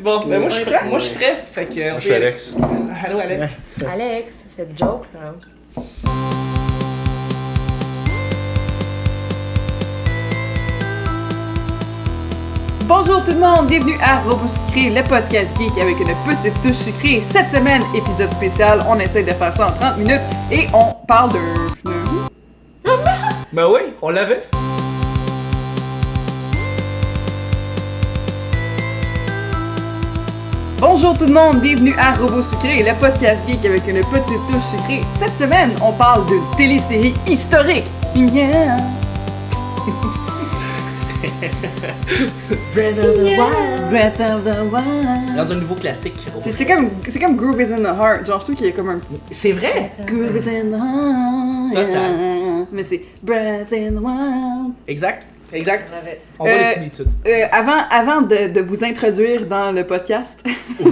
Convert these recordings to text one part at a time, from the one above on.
bon, ben moi je suis prêt. Moi je suis prêt. Fait que. Moi, je suis aller. Alex. Allô, Alex. Alex, cette joke là. Bonjour tout le monde, bienvenue à Robot Sucré, le podcast geek avec une petite touche sucrée. Cette semaine, épisode spécial, on essaie de faire ça en 30 minutes et on parle de... Ben oui, on l'avait. Bonjour tout le monde, bienvenue à Robot Sucré, le podcast geek avec une petite touche sucrée. Cette semaine, on parle d'une télésérie historique. Yeah. Breath of the Wild. Breath of the Wild. Dans un nouveau classique. C'est- C'est comme, c'est comme Groove is in the Heart. Genre, je trouve qu'il y a comme un petit. C'est vrai? Groove is in the Heart. Total. Mais c'est Breath in the Wild. Exact. Exact. On voit Euh, les similitudes. Euh, avant avant de, de vous introduire dans le podcast,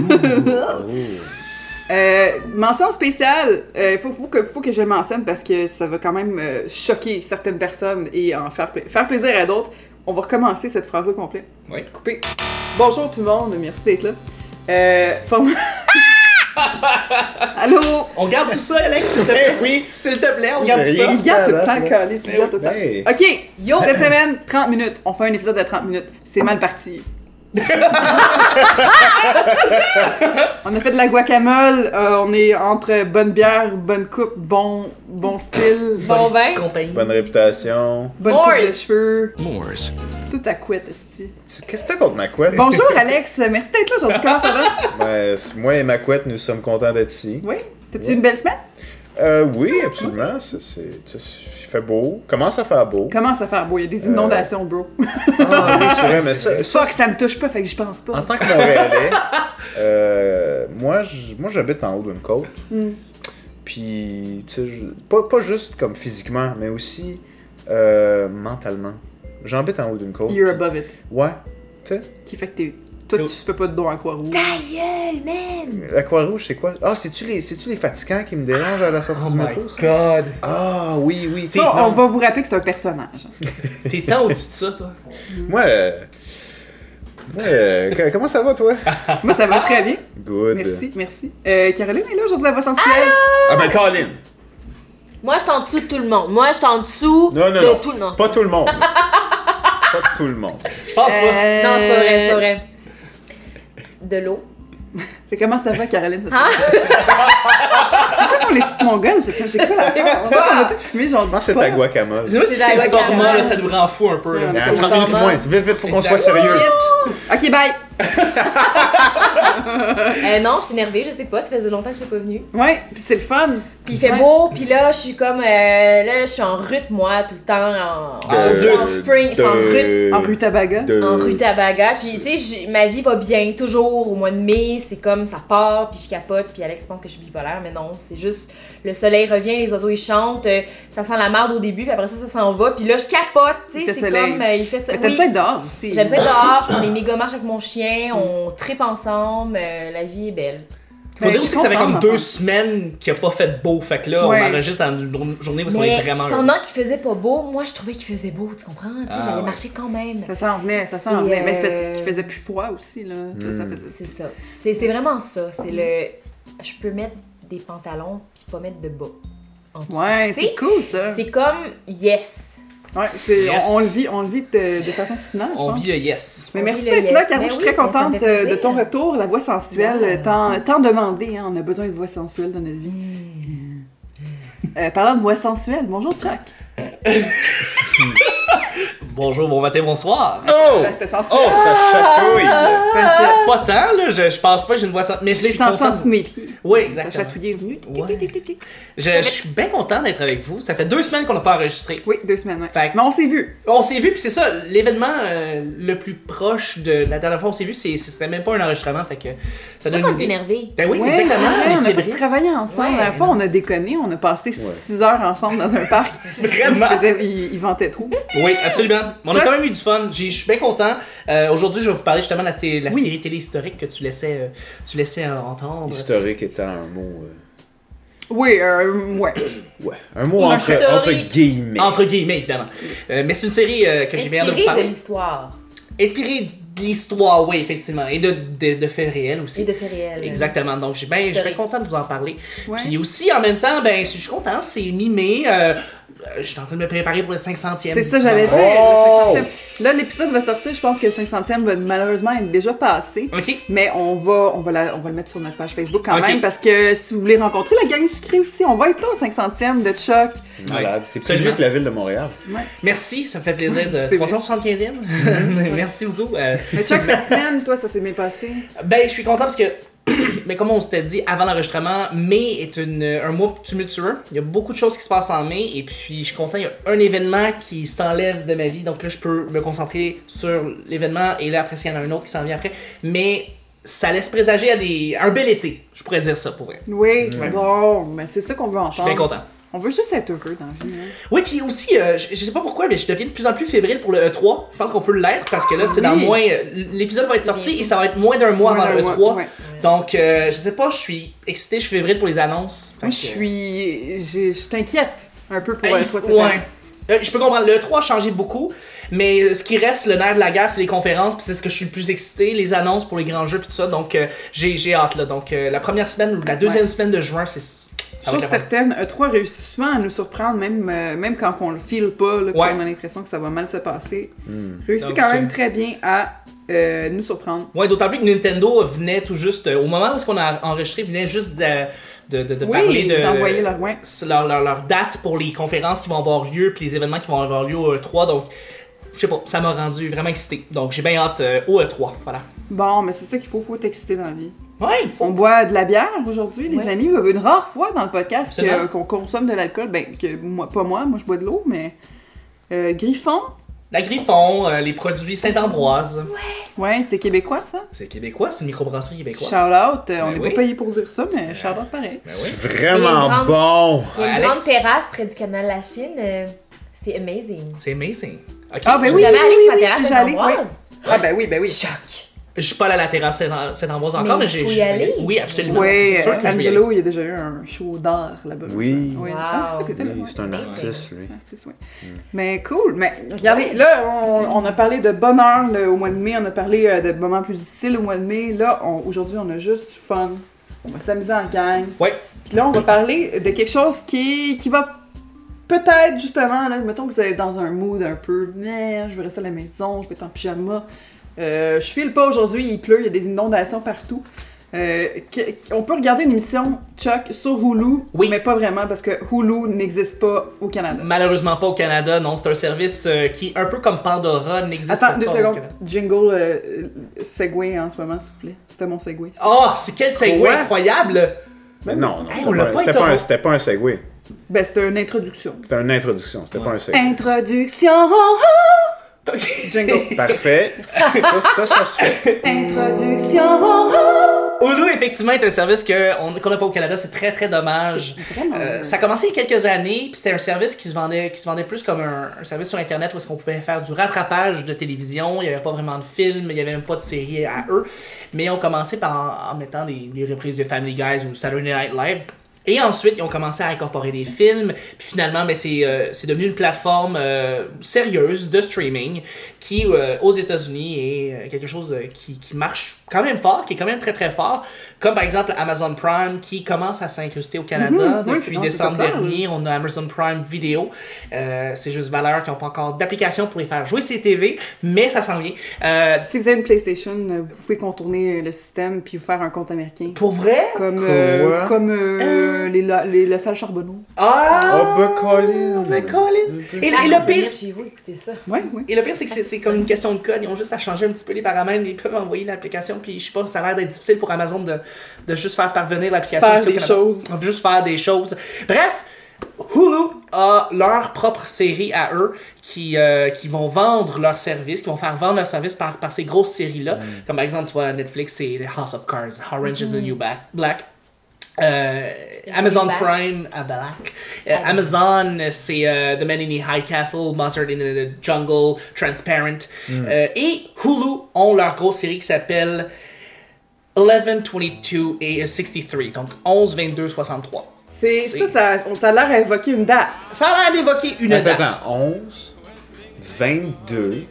euh, mention spéciale, il faut, faut que, faut que je le mentionne parce que ça va quand même euh, choquer certaines personnes et en faire, pla- faire plaisir à d'autres. On va recommencer cette phrase au complet. Oui. Couper. Bonjour tout le monde, merci d'être là. Euh, form- Allô? On garde tout ça, Alex, s'il te plaît? Oui. S'il te plaît, on garde tout ça. Il garde tout le temps il Ben garde tout le temps. Ok, Yo! cette semaine, 30 minutes. On fait un épisode de 30 minutes. C'est mal parti. on a fait de la guacamole. euh, on est entre bonne bière, bonne coupe, bon, bon style, Bon vin. Compagnie. bonne réputation. bonne coupe de cheveux. Moors. Tout à couette, esti. Qu'est-ce que t'as contre ma couette? Bonjour Alex, merci d'être là aujourd'hui. Comment ça va? Ben, moi et ma couette, nous sommes contents d'être ici. Oui? T'as-tu une belle semaine? Euh, oui, absolument. c'est- c'est- Il fait beau. Commence à faire beau. Commence à faire beau, il y a des inondations, bro. Ah oui, c'est vrai, mais ça, ça, Fuck, ça me touche pas, fait que j'y pense en pas. tant que Montréalais, euh, moi, j'habite en haut d'une côte. Hmm. Puis, tu sais, pas, pas juste comme physiquement, mais aussi euh, mentalement. J'habite en haut d'une côte. You're above it. Ouais. Tu sais, Qui fait que t'es. Toi, tu fais pas de dos en croix rouge. Ta gueule, man! la Croix-Rouge, c'est quoi? Ah, c'est-tu les, les fatigants qui me dérangent à la sortie Oh du my métro? ça? god. Ah, oui, oui. Ça, on va vous rappeler que c'est un personnage. T'es tant au-dessus de ça, toi? Moi, euh, moi euh, comment ça va, toi? Moi, ça va très bien. Good. Merci, merci. Euh, Caroline est là aujourd'hui à la voix sensuelle. Ah, ben, Colin! Moi, je suis en dessous de tout le monde. Moi, je suis en dessous Non, non, de non. tout le monde. Pas tout le monde. pas tout le monde. Je pense pas. Non, c'est pas vrai, c'est pas vrai. De l'eau. C'est comment ça va, Caroline? semaine? Pourquoi on est toutes mongoles? C'est j'ai quoi la on a tout fumé, genre. Comment c'est pas? ta guacamole? Dis-moi si C'est c'est le format, là, ça nous rend fou un peu. là. Ouais, Ah, 30 minutes moins. Vite, vite, faut qu'on soit sérieux. Ok, bye! Euh, non, je suis énervée, je sais pas, ça faisait longtemps que je suis pas venue. Ouais, puis c'est le fun. Puis il fait Ouais. beau, puis là, je suis comme. euh, là, je suis en rut, moi, tout le temps. En, Ah, en, en spring, je suis en rut. En rue Tabaga. de- En rutabaga, puis tu sais, ma vie va bien, toujours au mois de mai, c'est comme ça part, puis je capote, puis Alex pense que je suis bipolaire, mais non, c'est juste le soleil revient, les oiseaux ils chantent, euh, ça sent la merde au début, puis après ça, ça s'en va, puis là je capote, tu sais, c'est comme, euh, il fait ça. Mais t'aimes oui. ça dehors aussi. J'aime ça dehors, je prends des méga marches avec mon chien, on tripe ensemble, euh, la vie est belle. Faut Ben, dire aussi que ça fait comme deux semaines qu'il a pas fait beau. Fait que là, Ouais. on enregistre dans une jour- journée où on est vraiment heureux. pendant qu'il faisait pas beau, moi je trouvais qu'il faisait beau, tu comprends? Ah, j'allais ouais. marcher quand même. Ça s'en venait, ça s'en venait. Mais c'est parce euh, qu'il faisait plus froid aussi, là. Mm. faisait- C'est ça. C'est c'est vraiment ça. C'est le. Je peux mettre des pantalons puis pas mettre de bas. en. Ouais, c'est cool, ça. C'est comme yes. Ouais, Yes. on, on le vit, on le vit de, de façon similaire, On pense. vit le yes. Mais On merci d'être là, yes. Caro. Ben je suis oui, très contente euh, de ton retour, la voix sensuelle, Ouais. euh, tant, tant demandée. Hein, on a besoin de voix sensuelle dans notre vie. Euh, parlant de voix sensuelle, bonjour Chuck. Bonjour, bon matin, bonsoir. Oh! C'était sensuel. Oh, ça chatouille! Ça, Pas tant, là. Je, je pense pas que j'ai une voix sans... Mais je suis content. de mes pieds. Oui, exactement. chatouillait venu. Ouais. Je, je suis bien content d'être avec vous. Ça fait deux semaines qu'on n'a pas enregistré. Oui, deux semaines, ouais. Fait que- Mais on s'est vu. On s'est vu, puis c'est ça, l'événement euh, le plus proche de la dernière fois qu'on s'est vu, c'est, ce serait même pas un enregistrement, fait que ça C'est donne idée. énervé. Ben oui, Ouais, exactement, on a pas travaillé ensemble. Ouais. La dernière fois, on a déconné. On a passé 6 heures ensemble dans un parc. Vraiment. Il, se faisait- il, il ventait trop. Oui, absolument. On a quand même eu du fun. Je suis bien content. Euh, aujourd'hui, je vais vous parler justement de la, té- la Oui. série télé historique que tu laissais, euh, tu laissais euh, entendre. Historique étant un mot. euh, Oui, euh, ouais. ouais, un mot entre, guillemets. Entre guillemets, évidemment. Euh, mais c'est une série euh, que j'ai bien de vous Inspiré de parler. l'histoire. Inspirée de l'histoire, oui, effectivement. Et de, de, de faits réels aussi. Et de faits réels. Exactement. Donc, je suis bien, content de vous en parler. Ouais. Puis aussi, en même temps, ben, je suis content, c'est mi-mai. Euh, je suis en train de me préparer pour le 500e. C'est ça, j'allais dire. Oh! le 500e. Là, l'épisode va sortir, je pense que le 500e va malheureusement être déjà passé. Ok. Mais on va, on, va la- on va le mettre sur notre page Facebook quand même, parce que si vous voulez rencontrer la gang sucrée aussi, on va être là au 500e de Chuck. C'est malade. T'es plus vieux que la ville de Montréal. Merci, ça me fait plaisir de C'est vrai. 375e. Merci beaucoup. Euh, Mais Chuck, la semaine, toi, ça s'est bien passé? Ben, je suis content parce que, mais comme on s'était dit avant l'enregistrement, mai est une, un mois tumultueux. Il y a beaucoup de choses qui se passent en mai et puis je suis content. Il y a un événement qui s'enlève de ma vie, donc là je peux me concentrer sur l'événement et là après il y en a un autre qui s'en vient après. Mais ça laisse présager à des, un bel été, je pourrais dire ça pour vrai. Oui, Ouais. bon, mais c'est ça qu'on veut Je suis bien entendre. content. On veut juste être heureux dans la vie. hein. Oui, puis aussi, euh, je, je sais pas pourquoi, mais je deviens de plus en plus fébrile pour le E3. Je pense qu'on peut l'être parce que là, c'est dans moins. euh, L'épisode va être sorti et ça va être moins d'un mois Moins avant le d'un E3. mois, ouais. Donc, euh, je sais pas, je suis excité, je suis fébrile pour les annonces. Moi, que- je suis. j'ai- Je t'inquiète un peu pour Ben, euh, il toi faut- cette ouais. année. Euh, je peux comprendre, le 3 a changé beaucoup, mais euh, ce qui reste, le nerf de la guerre, c'est les conférences, puis c'est ce que je suis le plus excité, les annonces pour les grands jeux, puis tout ça, donc euh, j'ai j'ai hâte, là. Donc, euh, la première semaine ou la deuxième semaine de juin, c'est. Chose certaine, E3 réussit souvent à nous surprendre, même, euh, même quand on le file pas, là, Ouais. qu'on a l'impression que ça va mal se passer. Hmm. Réussit quand même euh, très bien à euh, nous surprendre. Ouais, d'autant plus que Nintendo venait tout juste, euh, au moment où on a enregistré, venait juste de, de, de, de parler de. d'envoyer leur ouais. leur, leur, leur date pour les conférences qui vont avoir lieu, puis les événements qui vont avoir lieu au E3, donc. Je sais pas, ça m'a rendu vraiment excité. Donc j'ai bien hâte euh, au E3. Voilà. Bon, mais c'est ça qu'il faut, faut être excité dans la vie. Ouais, il faut. On boit de la bière aujourd'hui, les Ouais. amis. Une rare fois dans le podcast qu'on consomme de l'alcool. Ben, que moi, pas moi, moi je bois de l'eau, mais. Euh, Griffon, La Griffon, euh, les produits Saint-Ambroise. ouais, c'est québécois ça? C'est québécois, c'est une microbrasserie québécoise. Shout out, euh, on Ben n'est oui. pas payé pour dire ça, mais shout out pareil. Ben oui. C'est Il y a une vraiment grande- bon. Il y a une Alex? grande terrasse près du canal La Chine. euh, c'est amazing. C'est amazing. Ah, ben oui, Jamais allé oui, sur la oui, terrasse je suis allée, Saint-Ambroise? Ah ben oui, ben oui. Je suis pas allé à la terrasse Saint- Saint-Ambroise encore, Mais mais, j'ai. y aller. Oui, absolument. Oui, c'est sûr que Angelo, il y a déjà eu un show d'art là-bas. Oui. Oui. Wow. Ah, Oui, ouais. c'est un artiste, lui. Artiste, ouais. Mais cool. Mais regardez, là, on, on a parlé de bonheur là, au mois de mai, on a parlé euh, de moments plus difficiles au mois de mai. Là, on- aujourd'hui, on a juste du fun. On va s'amuser en gang. Ouais. Puis là, on va parler de quelque chose qui, qui va peut-être justement, là, mettons que vous êtes dans un mood un peu, mais je vais rester à la maison, je vais être en pyjama. Euh, je file pas aujourd'hui, il pleut, il y a des inondations partout. Euh, on peut regarder une émission Chuck sur Hulu, Oui. mais pas vraiment parce que Hulu n'existe pas au Canada. Malheureusement pas au Canada, non. C'est un service euh, qui, un peu comme Pandora, n'existe Attends, pas deux au secondes. Canada. Jingle euh, Segway en ce moment, s'il vous plaît. C'était mon Segway. Oh, c'est quel segway incroyable! Mais non, non, Hey, c'était on l'a pas- pas c'était été pas, un- au- c'était pas un segway. Ben, c'était une introduction. C'était une introduction, c'était pas un segway. Introduction! Jingle. Parfait. ça, ça, ça se fait. Introduction! Hulu, effectivement, est un service que on- qu'on n'a pas au Canada. C'est très, très dommage. Vraiment. Euh, ça a commencé il y a quelques années, puis c'était un service qui se vendait, qui se vendait plus comme un, un service sur Internet où est-ce qu'on pouvait faire du rattrapage de télévision. Il n'y avait pas vraiment de films, il n'y avait même pas de série à eux. Mais ont commencé par en, en mettant des, des reprises de Family Guys ou Saturday Night Live. Et ensuite, ils ont commencé à incorporer des films. Puis finalement, ben, c'est euh, c'est devenu une plateforme euh, sérieuse de streaming qui, euh, aux États-Unis, est quelque chose euh, qui, qui marche quand même fort, qui est quand même très très fort. Comme par exemple Amazon Prime qui commence à s'incruster au Canada Mhm, depuis décembre dernier. On a Amazon Prime Vidéo. Euh, c'est juste valeur qui n'ont pas encore d'application pour les faire jouer ces TV, mais ça s'en vient. Euh, Si vous avez une PlayStation, vous pouvez contourner le système puis vous faire un compte américain. pour vrai? Comme, Quoi? euh, comme euh, les, la- les, le salle Charbonneau. Ah! Oh, ben, Colin. Oh, ben, Colin! Et, et le pire, venir chez vous écouter ça. Ouais, ouais. Et le pire, c'est que c'est- comme une question de code. Ils ont juste à changer un petit peu les paramètres. Ils peuvent envoyer l'application. Puis je sais pas, ça a l'air d'être difficile pour Amazon de, de juste faire parvenir l'application. Faire des choses. On veut juste faire des choses. Bref, Hulu a leur propre série à eux qui, euh, qui vont vendre leurs services, qui vont faire vendre leurs services par, par ces grosses séries-là. Comme par exemple, tu vois, Netflix, c'est House of Cards, Orange is the New Ba- Black. Euh, Amazon. Prime à Black. Euh, Ah. Amazon, c'est euh, The Man in the High Castle, Mustard in the Jungle, Transparent. Euh, et Hulu ont leur grosse série qui s'appelle 11, 22 et 63. Donc 11, 22, 63. C'est, ça, ça, on- ça a l'air à évoquer une date. Ça a l'air d'évoquer une Attends, date. attends. 11, 22,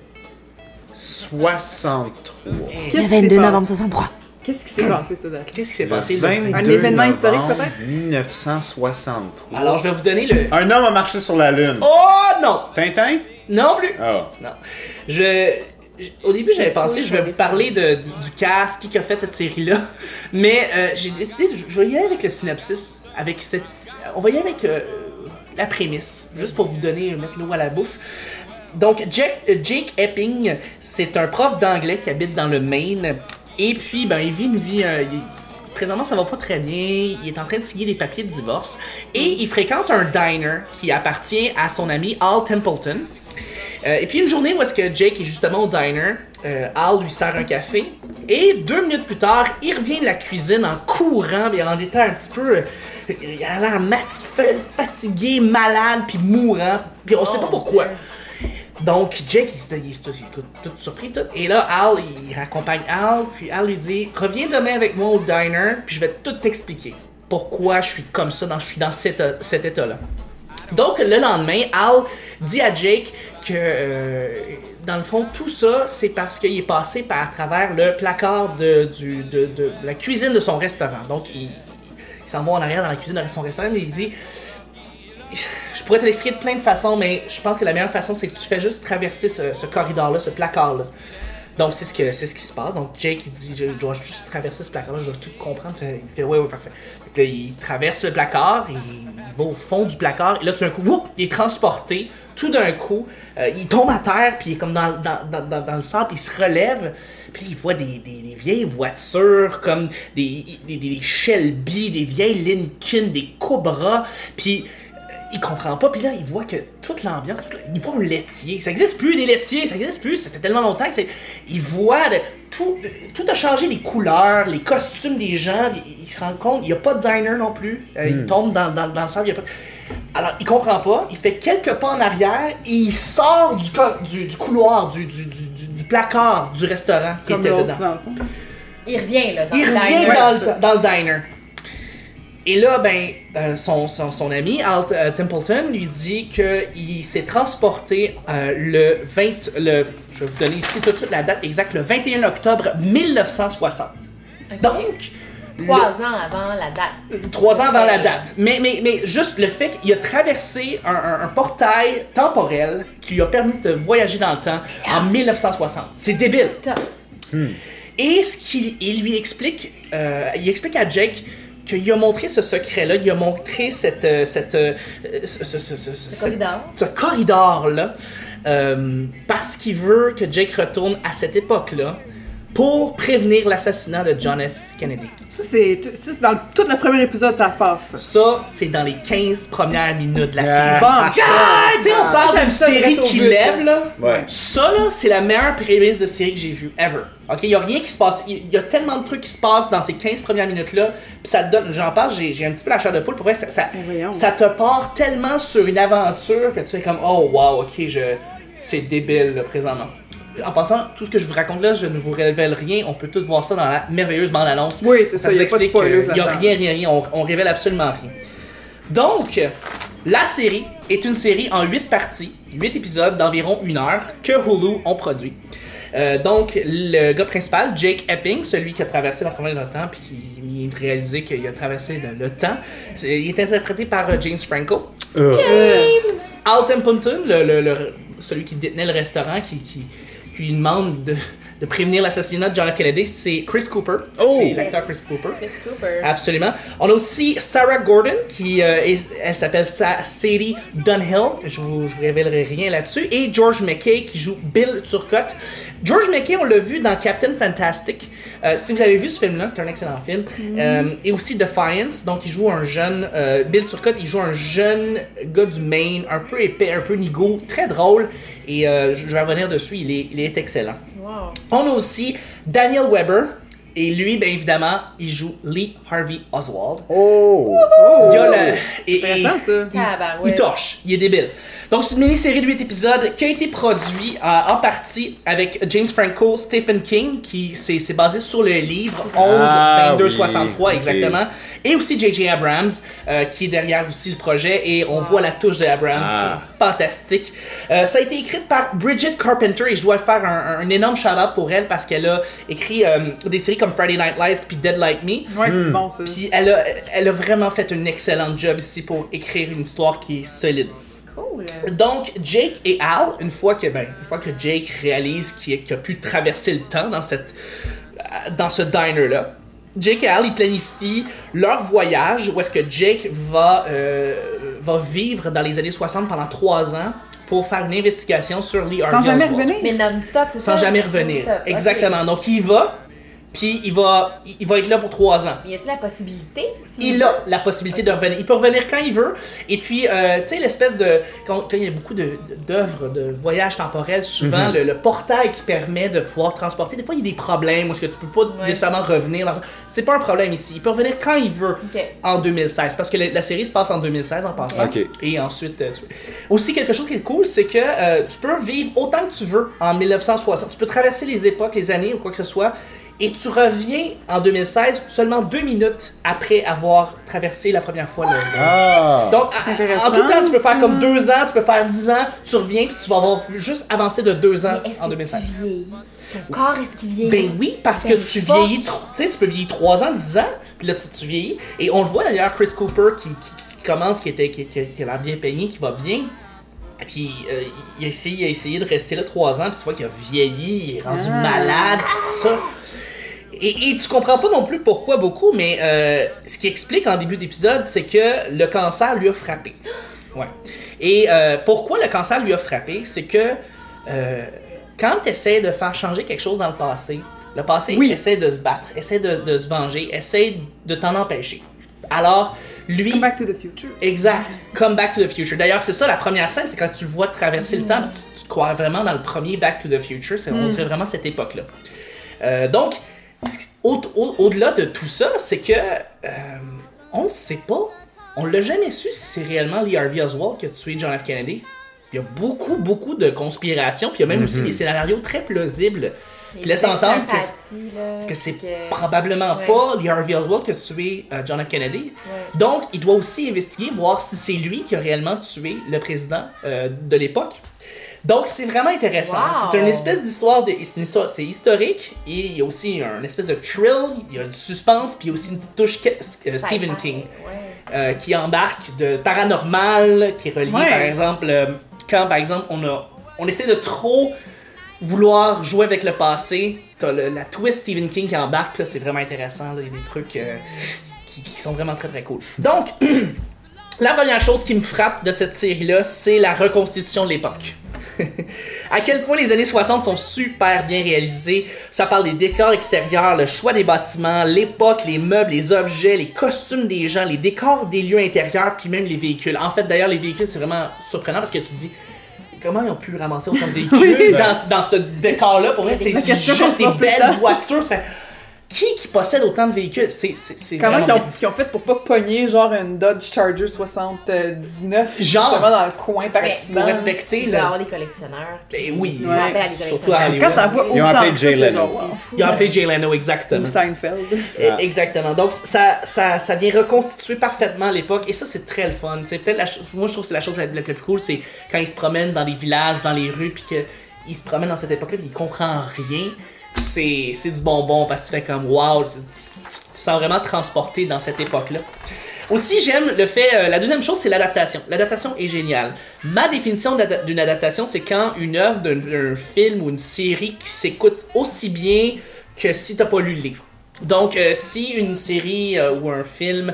1963. Qu'est-ce Le qui s'est 22 passé? novembre 63. Qu'est-ce qui s'est passé cette date Qu'est-ce qui s'est passé le 22 Un événement historique, peut-être? 1963. Alors, je vais vous donner le. Un homme a marché sur la Lune. Oh non! Tintin? Non plus! Ah. Non. Je. Au début, j'avais pensé, je vais vous parler de, du, du cast, qui a fait cette série-là. Mais euh, j'ai décidé, de- je vais y aller avec le synopsis. Avec cette. On va y aller avec euh, la prémisse, juste pour vous donner, mettre l'eau à la bouche. Donc, Jack- euh, Jake Epping, c'est un prof d'anglais qui habite dans le Maine. Et puis, ben, il vit une vie. euh, il- présentement, ça va pas très bien. Il est en train de signer des papiers de divorce. Et il fréquente un diner qui appartient à son ami Al Templeton. Euh, et puis une journée où est-ce que Jake est justement au diner, euh, Al lui sert un café et deux minutes plus tard, il revient de la cuisine en courant, mais en étant un petit peu, il a l'air fatigué, malade, puis mourant, puis on sait pas pourquoi. Donc Jake il, est tout, tout surpris tout. Et là Al il raccompagne Al, puis Al lui dit reviens demain avec moi au diner, puis je vais tout t'expliquer pourquoi je suis comme ça, dans, je suis dans cet, cet état-là. Donc, le lendemain, Al dit à Jake que, euh, dans le fond, tout ça, c'est parce qu'il est passé par à travers le placard de, du- de- la cuisine de son restaurant. Donc, il, il s'en va en arrière dans la cuisine de son restaurant, mais il dit pourrais te l'expliquer de plein de façons, mais je pense que la meilleure façon, c'est que tu fais juste traverser ce, corridor-là, ce placard-là. Donc, c'est ce, que, c'est ce qui se passe. Donc, Jake, il dit, je, dois juste traverser ce placard-là, je dois tout comprendre. Il fait, ouais, ouais, parfait. Il traverse le placard, il, va au fond du placard, et là, tout d'un coup, whoop, il est transporté. Tout d'un coup, euh, il tombe à terre, puis il est comme dans, dans, dans, le sable, il se relève, puis il voit des, des, vieilles voitures, comme des, des, Shelby, des vieilles Lincoln, des Cobra, puis il comprend pas, puis là, il voit que toute l'ambiance, toute la- il voit un laitier. Ça existe plus, des laitiers, ça existe plus, ça fait tellement longtemps que c'est. Il voit, de- tout, tout a changé, les couleurs, les costumes des gens, il, il se rend compte, il n'y a pas de diner non plus. Euh, Il tombe dans, dans, dans le sable, il y a pas. Alors, il comprend pas, il fait quelques pas en arrière et il sort du, co- du, du couloir, du, du, du, du- du placard du restaurant qui Comme était dedans. Il revient, là, dans Il le revient diner. dans le, dans le diner. Et là, ben, euh, son, son, son ami, Al euh, Templeton, lui dit qu'il s'est transporté euh, le 20... Le, je vais vous donner ici tout de suite la date exacte, le 21 octobre 1960. Ok. Donc, Trois ans avant la date. Trois ans avant la date. Mais, mais, mais juste le fait qu'il a traversé un, un- un portail temporel qui lui a permis de voyager dans le temps en 1960. C'est débile. Top. Et ce qu'il il lui explique, euh, il explique à Jake qu'il a montré ce secret-là, il a montré cette, euh, cette, euh, ce, ce- ce- ce- ce- corridor. corridor-là, euh, parce qu'il veut que Jake retourne à cette époque-là pour prévenir l'assassinat de John F. Kennedy. Ça, c'est ça, c'est dans le- tout le premier épisode, ça se passe. Ça, c'est dans les 15 premières minutes de la Ah. série. Bon, Ah, tu sais, on parle J'aime d'une série qui lève, là. Ouais. Ça, là, c'est la meilleure prémisse de série que j'ai vue, ever. Ok, il y a rien qui se passe. Il y a tellement de trucs qui se passent dans ces 15 premières minutes-là. Puis ça te donne, j'en parle, j'ai un petit peu la chair de poule. Pour vrai, ça, ça, te part tellement sur une aventure que tu fais comme, oh wow, ok, je, c'est débile, là, présentement. En passant, tout ce que je vous raconte là, je ne vous révèle rien. On peut tous voir ça dans la merveilleuse bande-annonce. Oui, c'est ça, vous y a pas de spoilers a rien, rien, rien. On, on révèle absolument rien. Donc, la série est une série en 8 parties, 8 épisodes d'environ une heure que Hulu ont produit. Euh, donc, le gars principal, Jake Epping, celui qui a traversé la frontière de temps puis qui de réaliser qu'il a traversé le, le temps, il est interprété par euh, James Franco. Euh, Al Templeton, le, le- le- celui qui détenait le restaurant, qui, qui, qui lui demande de, de prévenir l'assassinat de John F. Kennedy, c'est Chris Cooper. Oh! C'est l'acteur Chris Cooper. Chris Cooper. Absolument. On a aussi Sarah Gordon, qui euh, est- elle s'appelle Sa- Sadie Dunhill. Je vous, je vous révélerai rien là-dessus. Et George McKay, qui joue Bill Turcotte. George McKay, on l'a vu dans Captain Fantastic. Euh, si vous avez vu ce film-là, c'est un excellent film. Euh, et aussi Defiance. Donc, il joue un jeune. euh, Bill Turcotte, il joue un jeune gars du Maine, un peu épais, un peu nigo, très drôle. Et euh, je je vais revenir dessus, il est, il est excellent. Wow. On a aussi Daniel Weber. Et lui, bien évidemment, il joue Lee Harvey Oswald. Oh! Il y a le. et- et- ça. il, il torche, il est débile. Donc, c'est une mini-série de 8 épisodes qui a été produit euh, en partie avec James Franco, Stephen King, qui c'est c'est basé sur le livre 11 Ah, 22 oui, 63 ok. exactement, et aussi J.J. Abrams euh, qui est derrière aussi le projet et on voit la touche de Abrams, Ah. c'est fantastique. Euh, ça a été écrit par Bridget Carpenter et je dois faire un, un énorme shout-out pour elle parce qu'elle a écrit euh, des séries comme Friday Night Lights puis Dead Like Me. Ouais, c'est bon ça. Puis elle a, elle a vraiment fait un excellent job ici pour écrire une histoire qui est solide. Cool. Donc, Jake et Al, une fois que, ben, une fois que Jake réalise qu'il qu'il a pu traverser le temps dans, cette, dans ce diner-là, Jake et Al, ils planifient leur voyage où est-ce que Jake va, euh, va vivre dans les années 60 pendant trois ans pour faire une investigation sur Lee Harvey Sans jamais revenir. Mais non-stop, c'est ça? Sans jamais revenir. Non-stop, ok. Exactement. Donc, il va, puis il va, il va être là pour trois ans. Mais y a-t-il la possibilité? s'il Il a la possibilité de revenir. Il peut revenir quand il veut. Et puis, euh, tu sais, l'espèce de. Quand, quand il y a beaucoup de- de- d'œuvres de, voyages temporels, souvent, Mhm. le, le portail qui permet de pouvoir transporter, des fois, il y a des problèmes où est-ce que tu peux pas Ouais. nécessairement revenir. dans- C'est pas un problème ici. Il peut revenir quand il veut en 2016. Parce que la, la série se passe en 2016 en passant. Et ensuite, euh, tu Aussi, quelque chose qui est cool, c'est que euh, tu peux vivre autant que tu veux en 1960. Tu peux traverser les époques, les années ou quoi que ce soit. Et tu reviens en 2016 seulement deux minutes après avoir traversé la première fois le. Ah! Donc, en tout temps, tu peux faire comme deux ans, tu peux faire dix ans, tu reviens, puis tu vas avoir juste avancé de deux ans Mais en que 2016. tu vieillis? Ton corps, est-ce qu'il vieillit? Ben oui, parce que tu fuck. vieillis, tu sais, tu peux vieillir 3 ans, 10 ans, puis là tu, tu vieillis. Et on le voit d'ailleurs, Chris Cooper qui, qui- qui commence, qui, était, qui, qui- qui a l'air bien peigné, qui va bien. Puis euh, il, a essayé, il a essayé de rester là 3 ans, puis tu vois qu'il a vieilli, il est rendu Ah. malade, puis tout ça. Et, et tu comprends pas non plus pourquoi beaucoup, mais euh, ce qui explique en début d'épisode, c'est que le cancer lui a frappé. Ouais. Et euh, pourquoi le cancer lui a frappé, c'est que euh, quand tu essaies de faire changer quelque chose dans le passé, le passé Oui. essaie de se battre, essaie de, de se venger, essaie de t'en empêcher. Alors, lui. Come back to the future. Exact. Come Back to the Future. D'ailleurs, c'est ça la première scène, c'est quand tu vois traverser le temps, tu, crois vraiment dans le premier Back to the Future. C'est, On dirait vraiment cette époque-là. Euh, donc, au- au- au-delà de tout ça, c'est que euh, on ne sait pas. On l'a jamais su si c'est réellement Lee Harvey Oswald qui a tué John F. Kennedy. Il y a beaucoup, beaucoup de conspirations, puis il y a même aussi des scénarios très plausibles qui laissent entendre que, que c'est que- probablement Ouais. pas Lee Harvey Oswald qui a tué euh, John F. Kennedy. Ouais. Donc, il doit aussi investiguer, voir si c'est lui qui a réellement tué le président euh, de l'époque. Donc, c'est vraiment intéressant. Wow. C'est une espèce d'histoire, de- c'est une histoire- c'est historique, et il y a aussi un espèce de thrill, il y a du suspense, puis il y a aussi une petite touche que- euh, Stephen King Ouais. euh, qui embarque de paranormal, qui relie Ouais. par exemple euh, quand par exemple on a on essaie de trop vouloir jouer avec le passé, t'as le- la twist Stephen King qui embarque là, c'est vraiment intéressant, là. il y a des trucs qui, qui sont vraiment très très cool. Donc la première chose qui me frappe de cette série là, c'est la reconstitution de l'époque. à quel point les années 60 sont super bien réalisées. Ça parle des décors extérieurs, le choix des bâtiments, l'époque, les meubles, les objets, les costumes des gens, les décors des lieux intérieurs, puis même les véhicules. En fait, d'ailleurs, les véhicules, c'est vraiment surprenant parce que tu te dis. Comment ils ont pu ramasser autant de véhicules dans, dans ce décor-là? Pour vrai, c'est juste des belles voitures. Ça fait, Qui qui possède autant de véhicules? C'est Comment vraiment ils ont, qu'ils ont fait pour pas pogner genre une Dodge Charger 79 Genre. justement dans le coin par accident? Pour respecter Il le. avoir des collectionneurs. Ben oui. Ouais. Surtout à collectionneurs. Quand t'en vois Ils ont autant appelé Jay Leno. genre, wow. C'est fou. Il a hein. appelé Jay Leno, Ou exactement. Seinfeld. Eh, Ah. Exactement. Donc, ça, ça, ça vient reconstituer parfaitement l'époque. Et ça, c'est très le fun. C'est peut-être la chose- moi, je trouve que c'est la chose la, la plus cool, c'est quand il se promène dans les villages, dans les rues, puis qu'il se promène dans cette époque-là, puis il comprend rien. C'est du bonbon parce que tu fais comme wow, tu, tu- tu te sens vraiment transporté dans cette époque-là. Aussi, j'aime le fait. euh, la deuxième chose, c'est l'adaptation. L'adaptation est géniale. Ma définition d'une adaptation, c'est quand une œuvre d'un d'un film ou une série qui s'écoute aussi bien que si t'as pas lu le livre. Donc, euh, si une série euh, ou un film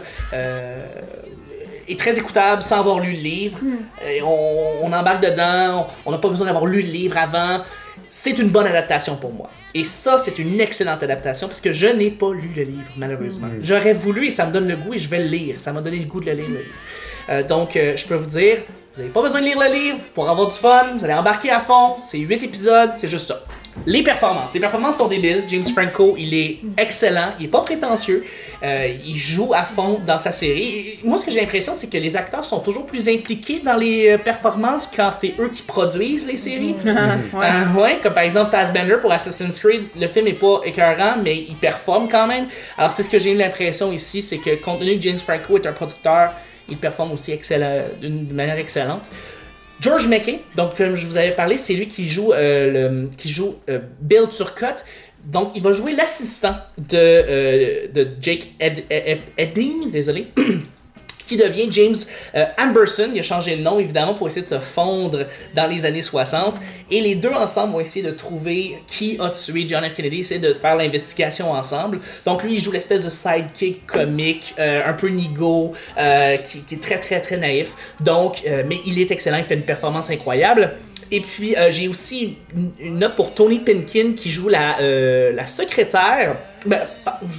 est très écoutable sans avoir lu le livre, euh, on, on embarque dedans, on n'a pas besoin d'avoir lu le livre avant, c'est une bonne adaptation pour moi. Et ça, c'est une excellente adaptation parce que je n'ai pas lu le livre, malheureusement. J'aurais voulu et ça me donne le goût et je vais le lire. Ça m'a donné le goût de le lire. le livre. Euh, donc, euh, je peux vous dire, vous n'avez pas besoin de lire le livre pour avoir du fun. Vous allez embarquer à fond. C'est 8 épisodes, c'est juste ça. Les performances. Les performances sont débiles. James Franco, il est excellent. Il est pas prétentieux. Euh, il joue à fond dans sa série. Et moi, ce que j'ai l'impression, c'est que les acteurs sont toujours plus impliqués dans les euh, performances quand c'est eux qui produisent les séries. ouais. Euh, ouais, comme par exemple Fassbender pour Assassin's Creed, le film est pas écœurant, mais il performe quand même. Alors c'est ce que j'ai eu l'impression ici, c'est que compte tenu que James Franco est un producteur, il performe aussi d'une manière excellente. George Mackey, donc comme je vous avais parlé, c'est lui qui joue, euh, le, qui joue euh, Bill Turcotte. Donc il va jouer l'assistant de, euh, de Jake Ed, Ed- Edding, désolé. qui devient James euh, Amberson. Il a changé le nom, évidemment, pour essayer de se fondre dans les années 60. Et les deux ensemble vont essayer de trouver qui a tué John F. Kennedy, essayer de faire l'investigation ensemble. Donc lui, il joue l'espèce de sidekick comique, euh, un peu nigo, euh, qui, qui est très, très, très naïf. Donc, mais il est excellent, il fait une performance incroyable. Et puis, euh, j'ai aussi une, une note pour Tony Pinkin qui joue la, euh, la secrétaire. Ben,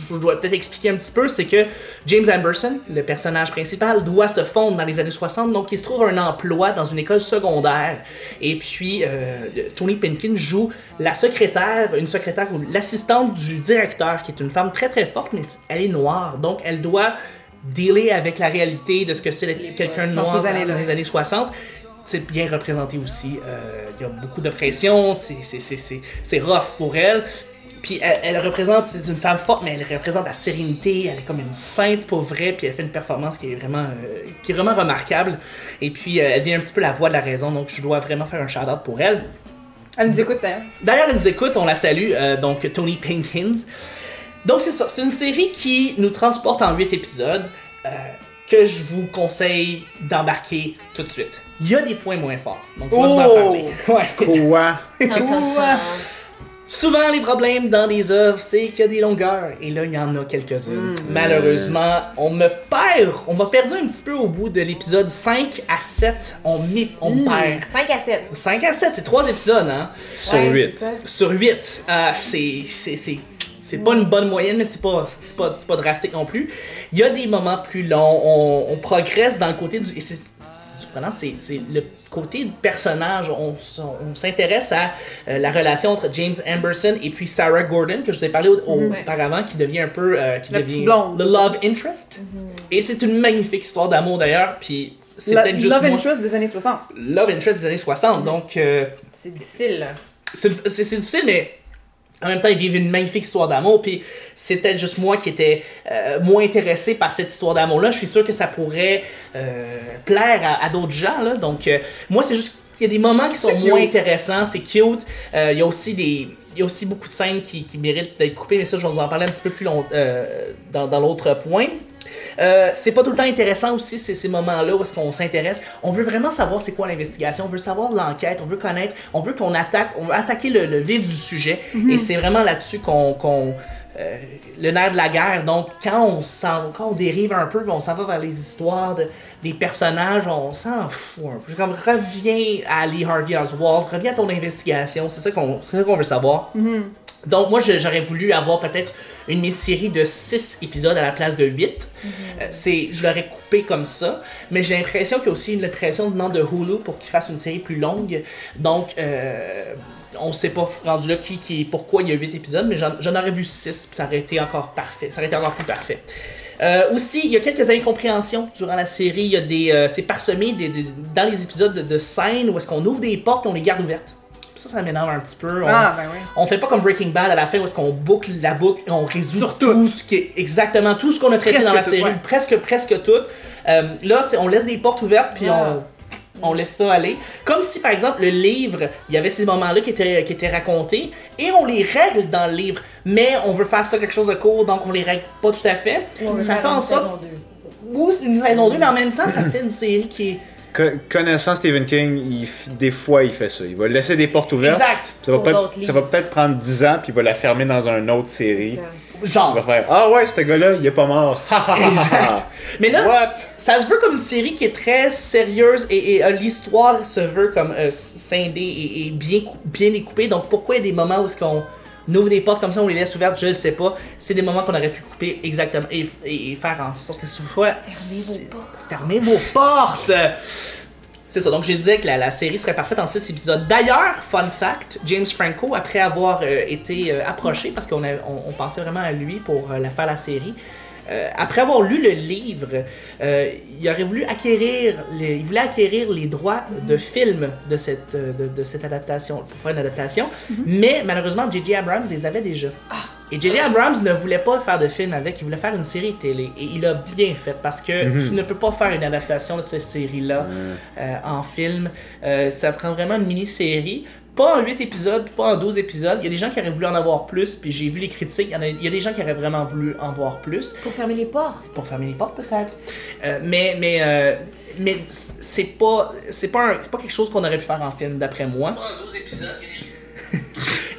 je dois peut-être expliquer un petit peu, c'est que James Amberson, le personnage principal, doit se fondre dans les années 60, donc il se trouve un emploi dans une école secondaire. Et puis, euh, Tony Pinkin joue la secrétaire, une secrétaire ou l'assistante du directeur, qui est une femme très très forte, mais elle est noire, donc elle doit dealer avec la réalité de ce que c'est quelqu'un de noir dans les années 60 c'est bien représenté aussi. Euh, Il y a beaucoup de pression, c'est- rough pour elle. Puis elle, elle représente, c'est une femme forte, mais elle représente la sérénité, elle est comme une sainte pour vrai, puis elle fait une performance qui est vraiment, euh, qui est vraiment remarquable. Et puis euh, elle devient un petit peu la voix de la raison, donc je dois vraiment faire un shout-out pour elle. Elle nous écoute d'ailleurs. D'ailleurs, elle nous écoute, on la salue, euh, donc Tony Pinkins. Donc c'est ça, c'est une série qui nous transporte en 8 épisodes, que je vous conseille d'embarquer tout de suite. Il y a des points moins forts, donc je vais vous en Oh! parler. Ouais. Quoi? Tan. Souvent, les problèmes dans des œuvres, c'est qu'il y a des longueurs. Et là, il y en a quelques-unes. Malheureusement, on me perd. On m'a perdu un petit peu au bout de l'épisode 5 à 7. On, on me perd. 5 à 7. 5 à 7, c'est 3 épisodes, hein? Sur Ouais, 8. c'est ça. Sur 8. Ah, c'est. C'est- pas une bonne moyenne, mais c'est pas, c'est pas, c'est pas drastique non plus. Il y a des moments plus longs, on, on progresse dans le côté du. Et c'est c'est surprenant, c'est c'est le côté du personnage. On, on s'intéresse à euh, la relation entre James Amberson et puis Sarah Gordon, que je vous ai parlé au- au- Ouais. auparavant, qui devient un peu. euh, qui La devient petite blonde. The Love Interest. Et c'est une magnifique histoire d'amour d'ailleurs, puis c'est peut-être juste. Love moi- Interest des années 60. Love Interest des années 60, donc. euh, C'est difficile, c'est difficile, mais en même temps, ils vivent une magnifique histoire d'amour. Puis c'est peut-être juste moi qui étais euh, moins intéressé par cette histoire d'amour-là. Je suis sûr que ça pourrait euh, plaire à, à d'autres gens. Là. Donc, euh, moi, c'est juste qu'il y a des moments qui sont moins intéressants. C'est cute. Il y a aussi des. Il y a aussi beaucoup de scènes qui, qui méritent d'être coupées, mais ça, je vais vous en parler un petit peu plus long, dans, dans l'autre point. Euh, c'est pas tout le temps intéressant aussi, ces, ces moments-là où est-ce qu'on s'intéresse. On veut vraiment savoir c'est quoi l'investigation, on veut savoir l'enquête, on veut connaître, on veut qu'on attaque, on veut attaquer le, le vif du sujet. Et c'est vraiment là-dessus qu'on... euh, le nerf de la guerre. Donc, quand on, quand on dérive un peu, on s'en va vers les histoires de, des personnages, on s'en fout un peu. Comme, reviens à Lee Harvey Oswald, reviens à ton investigation, c'est ça qu'on, c'est ça qu'on veut savoir. Donc, moi, j'aurais voulu avoir peut-être une mini-série de 6 épisodes à la place de 8. Euh, c'est, je l'aurais coupé comme ça. Mais j'ai l'impression qu'il y a aussi une pression venant de Hulu pour qu'il fasse une série plus longue. Donc, euh, on sait pas rendu là qui, qui, pourquoi il y a 8 épisodes, mais j'en, j'en aurais vu 6, ça aurait été encore parfait. Ça aurait été encore plus parfait. Euh, aussi, il y a quelques incompréhensions durant la série. Il y a des, euh, c'est parsemé des- des- dans les épisodes de, de scènes où est-ce qu'on ouvre des portes et on les garde ouvertes. Ça, ça m'énerve un petit peu. On- Ah, ben oui. on fait pas comme Breaking Bad à la fin où est-ce qu'on boucle la boucle et on résout tout tout. ce qui est exactement tout ce qu'on a traité Presque dans la tout, série, ouais. presque presque tout. Euh, là, c'est on laisse des portes ouvertes puis Ah. on on laisse ça aller. Comme si par exemple le livre, il y avait ces moments-là qui étaient qui étaient racontés et on les règle dans le livre, mais on veut faire ça quelque chose de court donc on les règle pas tout à fait. ça fait en sorte ou c'est une saison 2 mais en même temps ça fait une série qui est connaissant Stephen King, il des fois il fait ça. Il va laisser des portes ouvertes. exact. Ça va, ça peut-être prendre 10 ans, puis il va la fermer dans une autre série. Il Genre. va faire Ah ouais, ce gars-là, il est pas mort. Ha. Mais là, What? ça se veut comme une série qui est très sérieuse et, et, euh, l'histoire se veut comme euh, scindée et, et bien, bien découpée. Donc pourquoi il y a des moments où est-ce qu'on ouvre des portes comme ça, on les laisse ouvertes, je ne sais pas. C'est des moments qu'on aurait pu couper exactement et, et- et faire en sorte que ce soit... Fermez vos portes. Fermez vos portes! C'est ça, donc j'ai dit que la, la série serait parfaite en 6 épisodes. D'ailleurs, fun fact, James Franco, après avoir euh, été euh, approché, parce qu'on a- on, on pensait vraiment à lui pour euh, la faire la série, euh, après avoir lu le livre, euh, il aurait voulu acquérir, les, il voulait acquérir les droits de film de cette, euh, de, de cette adaptation, pour faire une adaptation, mais malheureusement, J.J. Abrams les avait déjà. Et J.J. Abrams ne voulait pas faire de film avec, il voulait faire une série télé. Et il a bien fait parce que Mhm. tu ne peux pas faire une adaptation de cette série-là euh, en film. Euh, ça prend vraiment une mini-série. Pas en 8 épisodes, pas en 12 épisodes. Il y a des gens qui auraient voulu en avoir plus, puis j'ai vu les critiques. Il y, en a, il y a des gens qui auraient vraiment voulu en voir plus Pour fermer les portes. pour fermer les portes peut-être. Euh, mais mais euh, mais c'est pas c'est pas un- c'est pas quelque chose qu'on aurait pu faire en film d'après moi.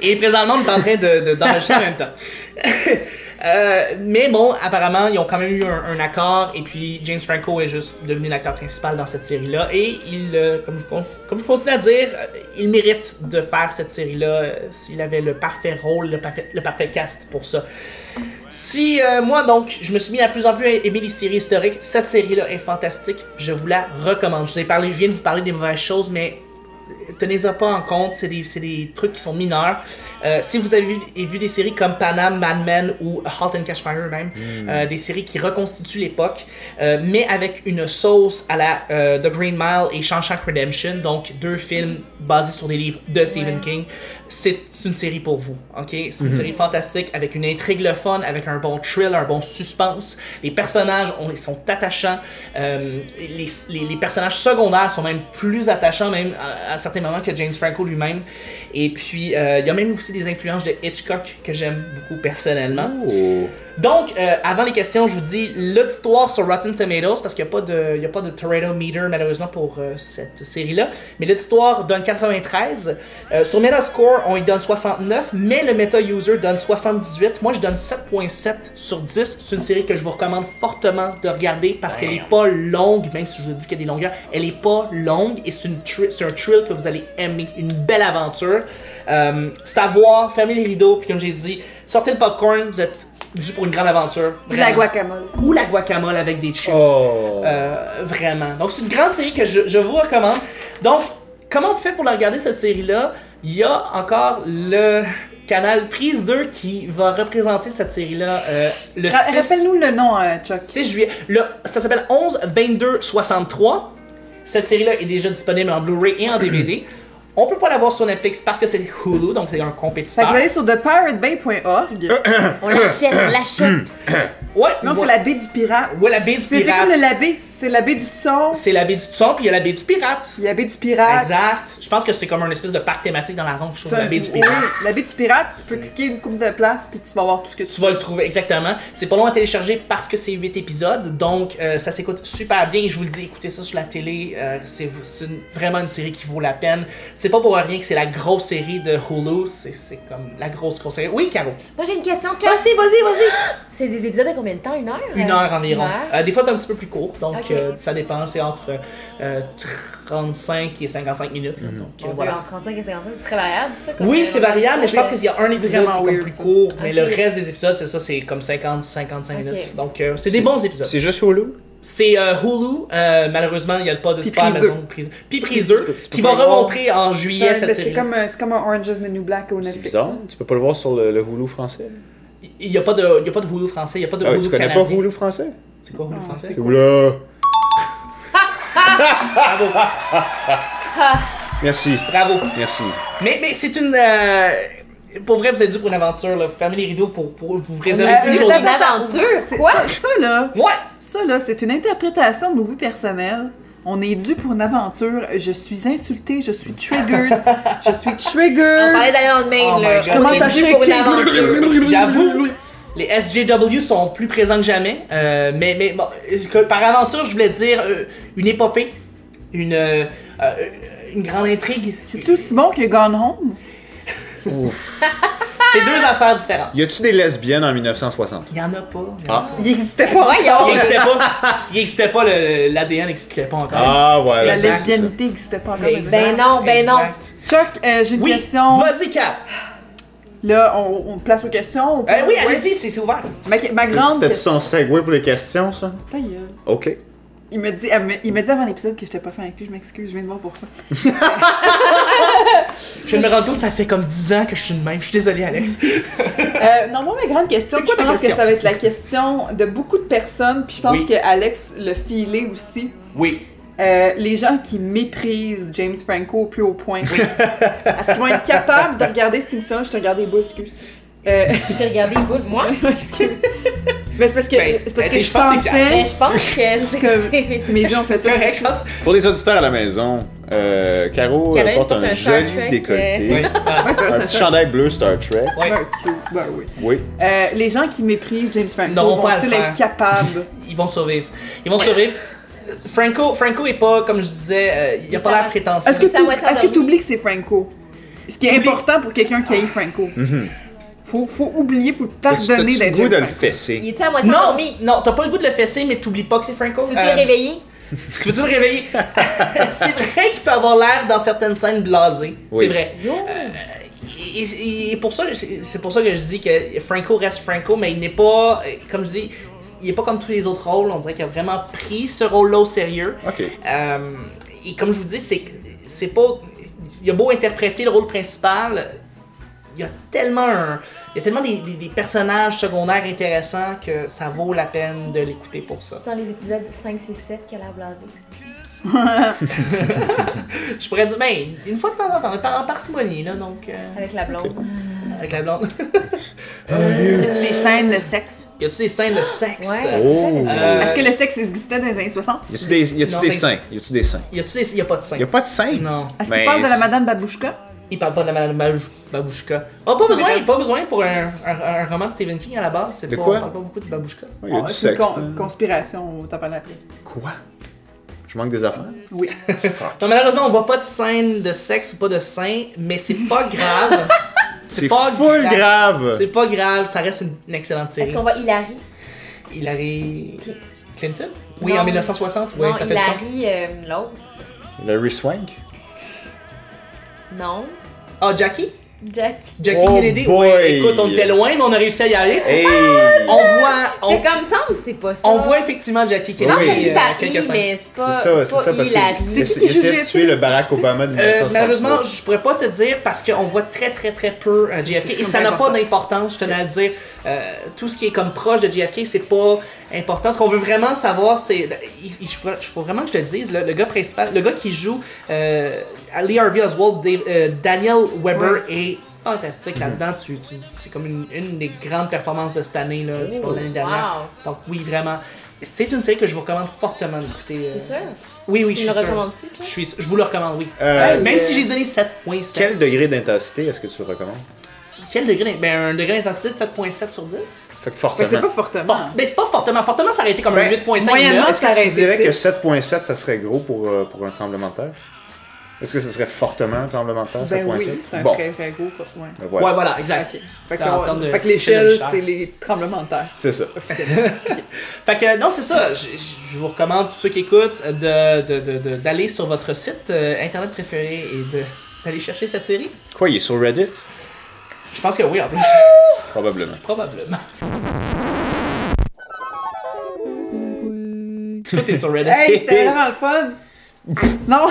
Et présentement on est en train de de- d'enregistrer en même temps. Euh, mais bon, apparemment, ils ont quand même eu un, accord, et puis James Franco est juste devenu l'acteur principal dans cette série-là, et il, euh, comme, je, continue à dire, euh, il mérite de faire cette série-là euh, s'il avait le parfait rôle, le parfait, le parfait cast pour ça. Si moi donc je me suis mis à plus en plus à aimer les séries historiques, cette série-là est fantastique. Je vous la recommande. Je vous ai parlé, je viens de vous parler des mauvaises choses, mais tenez-en pas en compte, c'est des, trucs qui sont mineurs. Euh, si vous avez vu, vu des séries comme Panam, Mad Men ou Halt and Catch Fire même, euh, des séries qui reconstituent l'époque, euh, mais avec une sauce à la euh, The Green Mile et Shawshank Redemption, donc deux films basés sur des livres de Stephen Ouais. King, c'est une série pour vous, ok? C'est une série fantastique avec une intrigue le fun, avec un bon thrill, un bon suspense. Les personnages, on, ils sont attachants. Euh, les, les- les personnages secondaires sont même plus attachants, même à, à certains moments que James Franco lui-même. Et puis, euh, il y a même aussi des influences de Hitchcock que j'aime beaucoup personnellement. Oh. Donc, euh, avant les questions, je vous dis l'auditoire sur Rotten Tomatoes, parce qu'il n'y a, pas de- il y a pas de Meter malheureusement pour cette série-là. Mais l'auditoire donne 93. Euh, sur Metascore, on lui donne 69, mais le Meta-User donne 78. Moi, je donne 7.7 sur 10. C'est une série que je vous recommande fortement de regarder parce qu'elle n'est pas longue, même si je vous dis qu'il y a des longueurs. Elle n'est pas longue et c'est une tri- c'est un thrill que vous allez aimer. Une belle aventure. Euh, c'est à voir, fermez les rideaux, puis comme j'ai dit, sortez le popcorn, vous êtes dû pour une grande aventure. Ou la guacamole. Ou la guacamole avec des chips. Oh. Euh, vraiment. Donc, c'est une grande série que je, je vous recommande. Donc, comment on fait pour la regarder, cette série-là? Il y a encore le canal Prise 2 qui va représenter cette série-là euh, le Ra- 6, Rappelle-nous le nom, euh, Chuck. 6 juillet. Le, ça s'appelle 11 22 63. Cette série-là est déjà disponible en Blu-ray et en DVD. On peut pas la voir sur Netflix parce que c'est Hulu, donc c'est un Fait que compétiteur. vous allez sur thepiratebay.org. On l'achète, on l'achète. Ouais, Non, c'est ouais. la baie du pirate. Ouais, la baie du C'est c'est pirate. comme le labé. C'est la baie du son, C'est la baie du son, puis il y a la baie du pirate. il y a la baie du pirate. Exact. Je pense que c'est comme un espèce de parc thématique dans la ronde, je la baie du oui, pirate. la baie du pirate, tu peux cliquer une coupe de place puis tu vas voir tout ce que tu Tu vas le trouver exactement. C'est pas long à télécharger parce que c'est 8 épisodes, donc euh, ça s'écoute super bien. Et je vous le dis, écoutez ça sur la télé, euh, c'est vraiment une série qui vaut la peine. C'est pas pour rien que c'est la grosse série de Hulu, c'est c'est comme la grosse grosse série. Oui, Caro? Moi, j'ai une question. Vas-y, vas-y, vas-y. C'est des épisodes de combien de temps? Une heure? Une heure environ. Une heure? Euh, des fois c'est un petit peu plus court, donc. Euh, ça dépend. C'est entre euh, 35 et 55 minutes. là, donc, euh, Dieu, voilà. entre 35 et 50, c'est très variable, ça. comme, Oui, euh, c'est variable, mais je pense c'est- qu'il y a un épisode qui est comme plus court, mais le reste des épisodes, c'est ça, c'est comme 50-55 Ok. minutes. Donc, euh, c'est des bons épisodes. C'est juste Hulu? C'est euh, Hulu, euh, malheureusement, il n'y a pas de Puis c'est Prise Amazon. Prise, puis Prise 2, peux- tu peux qui va remontrer en juillet cette C'est série. comme, euh, c'est comme un Orange is the New Black au C'est Netflix. bizarre. Tu peux pas le voir sur le, le Hulu français? Il n'y a, pas de- il y a pas de Hulu français, il n'y a pas de Ah Hulu tu connais canadien. pas Hulu français? C'est quoi Hulu Ah, français? C'est Hulu. Bravo, Merci. bravo. Merci. Mais, mais c'est une. euh, pour vrai, vous êtes dû pour une aventure, là. Fermez les rideaux pour, pour vous réserver Euh, Une de- aventure? C'est- Quoi? Ça, ça, là, Ouais! ça, là, c'est une interprétation de nos vies personnelles. On est dû pour une aventure. Je suis insultée, je suis triggered. je suis On triggered. parlait d'aller le mail, Oh là. On Comment ça pour une aventure. J'avoue, les SJW sont plus présents que jamais. euh, mais mais bon, que par aventure, je voulais dire euh, une épopée, une, euh, euh, une grande intrigue. C'est-tu aussi bon que Gone Home? Ouf. C'est deux affaires différentes. Y a-tu des lesbiennes en 1960? Il y en a pas. Ah. Il n'existait pas. Il encore. n'existait pas. Il existait pas. le- L'ADN n'existait pas encore. Ah ouais. La c'est ça. lesbianité n'existait pas encore. Exact, Ben non, ben non. Chuck, euh, j'ai une Oui, question. vas-y, Cass. Là, on, on place aux questions. on- Euh, oui, allez-y, c'est c'est ouvert. Ma, ma grande C'était question. son segue pour les questions, ça? Ta gueule. Ok. il me dit, elle me- il m'a dit avant l'épisode que j'étais pas fin avec lui, je m'excuse, je viens de voir pourquoi. Je viens de me rendre compte que ça fait comme 10 ans que je suis de même. Je suis désolé, Alex. Euh, non, moi, ma grande question, quoi je pense que ça va être la question de beaucoup de personnes, puis je pense Oui. que Alex l'a filé aussi. Oui. Euh, les gens qui méprisent James Franco au plus haut point. Est-ce qu'ils vont être capables de regarder cette émission? Je te regardé les excuse. Euh, J'ai regardé les boules, moi? excuse. Mais c'est parce que, Ben, parce que ben, je je pense que c'est Mais pensais. je pense que c'est. que Mes ont fait C'est correct, je pense. Pour les auditeurs à la maison, euh, Caro euh, porte porte un, un joli décolleté. Oui. Ah, ça, Un ça, petit ça. chandail bleu Star Trek. Ben. Ben oui. Oui. Euh, les gens qui méprisent James Franco vont-ils être capables? Ils vont survivre. Ils vont survivre. Franco, Franco est pas, comme je disais, euh, il a pas l'air prétentieux. Est-ce que tu endormi. oublies que c'est Franco? Ce qui est important pour quelqu'un qui haït Franco. Mhm. Faut, faut oublier, faut pardonner t'as-tu le d'être goût James de le Franco. Il fesser? était à moitié Non, endormi? non, t'as pas le goût de le fesser, mais t'oublies pas que c'est Franco. Tu veux-tu Euh, le réveiller? Tu veux-tu le réveiller? c'est vrai qu'il peut avoir l'air dans certaines scènes blasé. Oui. C'est vrai. Yo! Et, pour ça, c'est pour ça que je dis que Franco reste Franco, mais il n'est pas, comme je dis, il est pas comme tous les autres rôles. On dirait qu'il a vraiment pris ce rôle-là au sérieux. Euh, et comme je vous dis, c'est c'est pas. Il a beau interpréter le rôle principal, il y a tellement un- il y a tellement des, des- des personnages secondaires intéressants que ça vaut la peine de l'écouter pour ça. Dans les épisodes 5, 6, 7 qui a l'air blasé. Je pourrais dire, ben, une fois de temps en temps, par, en parcimonie, là, donc, euh, Avec la blonde. avec la blonde. Les scènes de sexe. y a-tu des scènes de sexe? Ouais. Oh! Euh, Est-ce que le sexe existait dans les années 60? Y a-tu des, y a-tu des seins? Y a-tu des seins? Y a-tu des. Y a pas de sein. Y a pas de seins? Non. Est-ce Ben, qu'il parle de la Madame Babouchka? Il parle pas de la Madame Babou- Babouchka. Oh, pas besoin, pas besoin pour un, un, un roman de Stephen King à la base. C'est De pas, quoi? On parle pas beaucoup de Babouchka. Ouais, y a Oh, du c'est une sexe. con- là. conspiration, parle après. Quoi? Je manque des affaires? Oui. Non, malheureusement, on voit pas de scène de sexe ou pas de sein, mais c'est pas grave. C'est pas full grave! C'est pas grave, ça reste une, une excellente série. Est-ce qu'on voit Hilary? Hillary Qui- Clinton? Oui, Non. en 1960. Oui, non, ça fait. Hilary, euh, l'autre. Larry Swank? Non. Ah, Jackie? Jack. Jackie Oh Kennedy? boy. Oui, écoute, on était loin, mais on a réussi à y aller. Hey! On voit, on, C'est comme ça, mais c'est pas ça. on voit effectivement Jackie Non, Kennedy. finit euh, par quelques I, scènes. mais c'est pas, C'est ça, c'est c'est ça, parce Hilary. qu'il C'est essa- qui il qui essaie de tuer le Barack Obama de Euh, 1963. malheureusement, je pourrais pas te dire parce qu'on voit très très très peu euh, JFK et C'est ça n'a pas d'importance, je tenais à le dire. Euh, tout ce qui est comme proche de JFK, c'est pas important. Ce qu'on veut vraiment savoir, c'est. Il, il faut, faut vraiment que je te le dise, le, le gars principal, le gars qui joue euh, Lee Harvey Oswald, Dave- euh, Daniel Weber est fantastique là-dedans. Tu, tu- c'est comme une, une des grandes performances de cette année, là, c'est pas l'année dernière. Wow. Donc oui, vraiment. C'est une série que je vous recommande fortement d'écouter. euh. C'est sûr? Oui, oui, Tu je me suis le sûr. Je, suis, je vous le recommande, oui. Euh, Même euh, si j'ai donné 7.7. Quel degré d'intensité est-ce que tu le recommandes? Quel degré? Ben, un degré d'intensité de 7.7 sur 10. Fait que Fait que fortement. c'est pas fortement. Fort- Ben, c'est pas fortement. Fortement, ça aurait été comme Ben, un 8.5. moyennement. Est-ce ça que tu aurait été dirais que six. 7.7 ça serait gros pour, euh, pour un tremblement de terre? Est-ce que ce serait fortement un tremblement de terre, Ben 7.7? oui, c'est un bon, très très gros. Ouais. ben voilà. Ouais, voilà, exact. Ok. Fait que, de- fait que l'échelle, de c'est les tremblements de terre. C'est ça. officiellement. Fait que, non, c'est ça. Je, je- vous recommande, tous ceux qui écoutent, de, de- de- de- d'aller sur votre site euh, internet préféré et de, d'aller chercher cette série. Quoi, il est sur Reddit? Je pense que oui, en plus. Probablement. Probablement. Tout est sur Reddit. Hey, c'était vraiment le fun! non!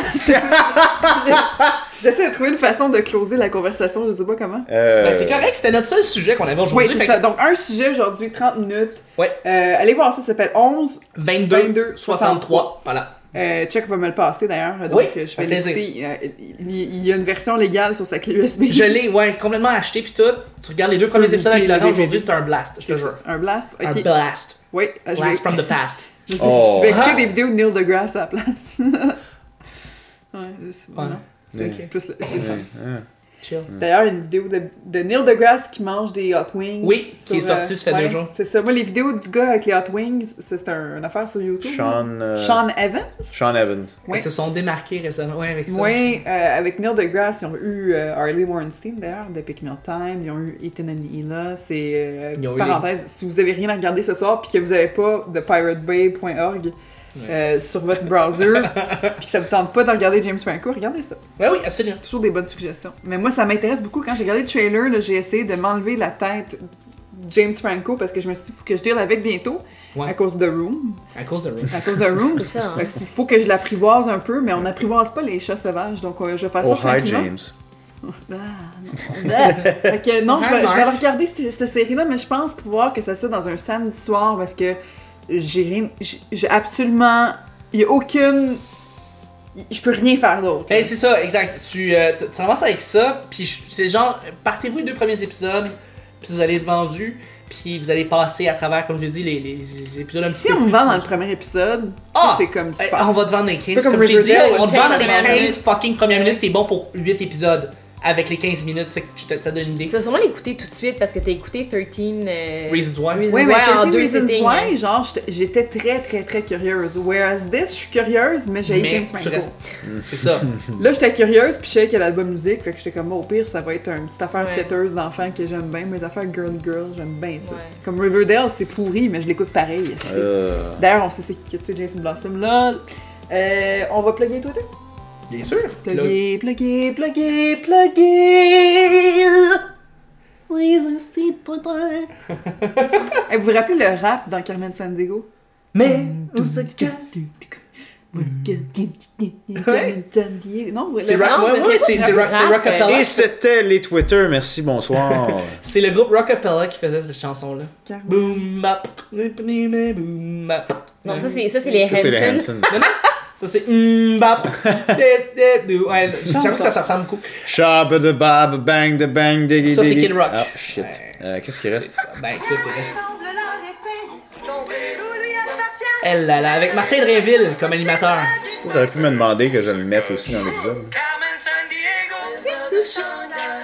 J'essaie de trouver une façon de closer la conversation, je sais pas comment. Euh, Ben, c'est correct, c'était notre seul sujet qu'on avait Oui, aujourd'hui. c'est fait ça. que Donc, un sujet aujourd'hui, 30 minutes. Ouais. Euh, allez voir ça, ça s'appelle 11. 22, 22, 63. Voilà. Euh, Chuck va me le passer d'ailleurs. Donc, Oui, euh, je vais l'écouter. Euh, Il il y a une version légale sur sa clé USB. Je l'ai, ouais, complètement acheté puis tout. Tu regardes les deux premiers épisodes avec Laurent, aujourd'hui, t'as un blast, je te jure. Un blast? Un blast. Oui, je vais, Blast from the past. je vais- Oh. je vais écouter Ah. des vidéos de Neil deGrasse à la place. ouais, c'est Ouais. non. C'est plus le- c'est. Chill. D'ailleurs, une vidéo de, de Neil deGrasse qui mange des hot wings. Oui, qui est sortie, ça fait deux jours. C'est ça. Moi, les vidéos du gars avec les hot wings, c'est un- une affaire sur YouTube. Sean, euh, Sean Evans? Sean Evans. Oui. Ils se sont démarqués récemment, ouais, avec ça. Oui, euh, avec Neil deGrasse, ils ont eu euh, Harley Warrenstein d'ailleurs, de Pick Me Up Time, ils ont eu Ethan and Hila, c'est euh, parenthèse, si vous avez rien à regarder ce soir puis que vous avez pas de piratebay.org euh, sur votre browser puis que ça vous tente pas de regarder James Franco, regardez ça. Ouais, oui, absolument. Toujours des bonnes suggestions. Mais moi ça m'intéresse beaucoup quand j'ai regardé le trailer, là, j'ai essayé de m'enlever la tête James Franco parce que je me suis dit, faut que je deal avec bientôt Ouais. à cause de Room. À cause de Room. À cause de Room. C'est ça. hein. Fait faut, que je l'apprivoise un peu, mais on n'apprivoise pas les chats sauvages, donc euh, je vais faire ça Oh, hi tranquillement. James. Ah, non. Ah. fait que non, je vais, je vais regarder cette, cette série-là, mais je pense pouvoir que ça soit dans un samedi soir parce que j'ai rien. j'ai- J'ai absolument. Il n'y a aucune. Je peux rien faire d'autre. Ben, c'est ça, exact. Tu, euh, avec ça, puis c'est genre, partez-vous les deux premiers épisodes, puis vous allez être vendu, puis vous allez passer à travers, comme je dit, les, les, les épisodes un petit si peu on me vend dans le premier épisode, Ah! c'est comme super. on va te vendre les 15, C'est comme comme, je t'ai dit, on te vend dans les 15 15 minutes. fucking premières minutes, t'es bon pour 8 épisodes. Avec les 15 minutes, je te- ça donne une idée. Tu vas sûrement l'écouter tout de suite parce que t'as écouté 13 euh, Reasons why. Reasons Oui, mais en 13 deux Reasons sittings. Why, genre, j'étais- très, très, très curieuse. Whereas this, je suis curieuse, mais j'ai James restes- C'est ça. Là, j'étais curieuse, puis je savais qu'il y a l'album musique, fait que j'étais comme, bon, au pire, ça va être une petite affaire Ouais. têteuse d'enfants que j'aime bien. Mes affaires girly girl, j'aime bien ça. Ouais. Comme Riverdale, c'est pourri, mais je l'écoute pareil. Euh, D'ailleurs, on sait c'est qui qui a tué Jason Blossom, là. Euh, on va plugger Twitter? Bien sûr. Plugger, plugger, plugger, plugger! Oui, c'est Twitter. Eh, vous vous rappelez le rap dans Carmen Sandiego? Mais, Où. Non, vous- c'est Rockapella. Et c'était les Twitter. Merci, bonsoir. C'est le groupe Rockapella qui faisait cette chanson-là. Boom bap, boom bap. Non, ça c'est ça, c'est les Ça, c'est les Hanson. Ça c'est bap. dip, dip, dou. Ouais, j'avoue que ça, ça ressemble beaucoup. Shab de bab, bang de bang, diggy Ça, c'est. Kid Rock. Ah, shit. Ouais. Euh, Qu'est-ce qui reste? Ben écoute, il reste. Elle là, là, avec Martin Dréville comme animateur. T'aurais pu me demander que je le mette aussi dans l'épisode.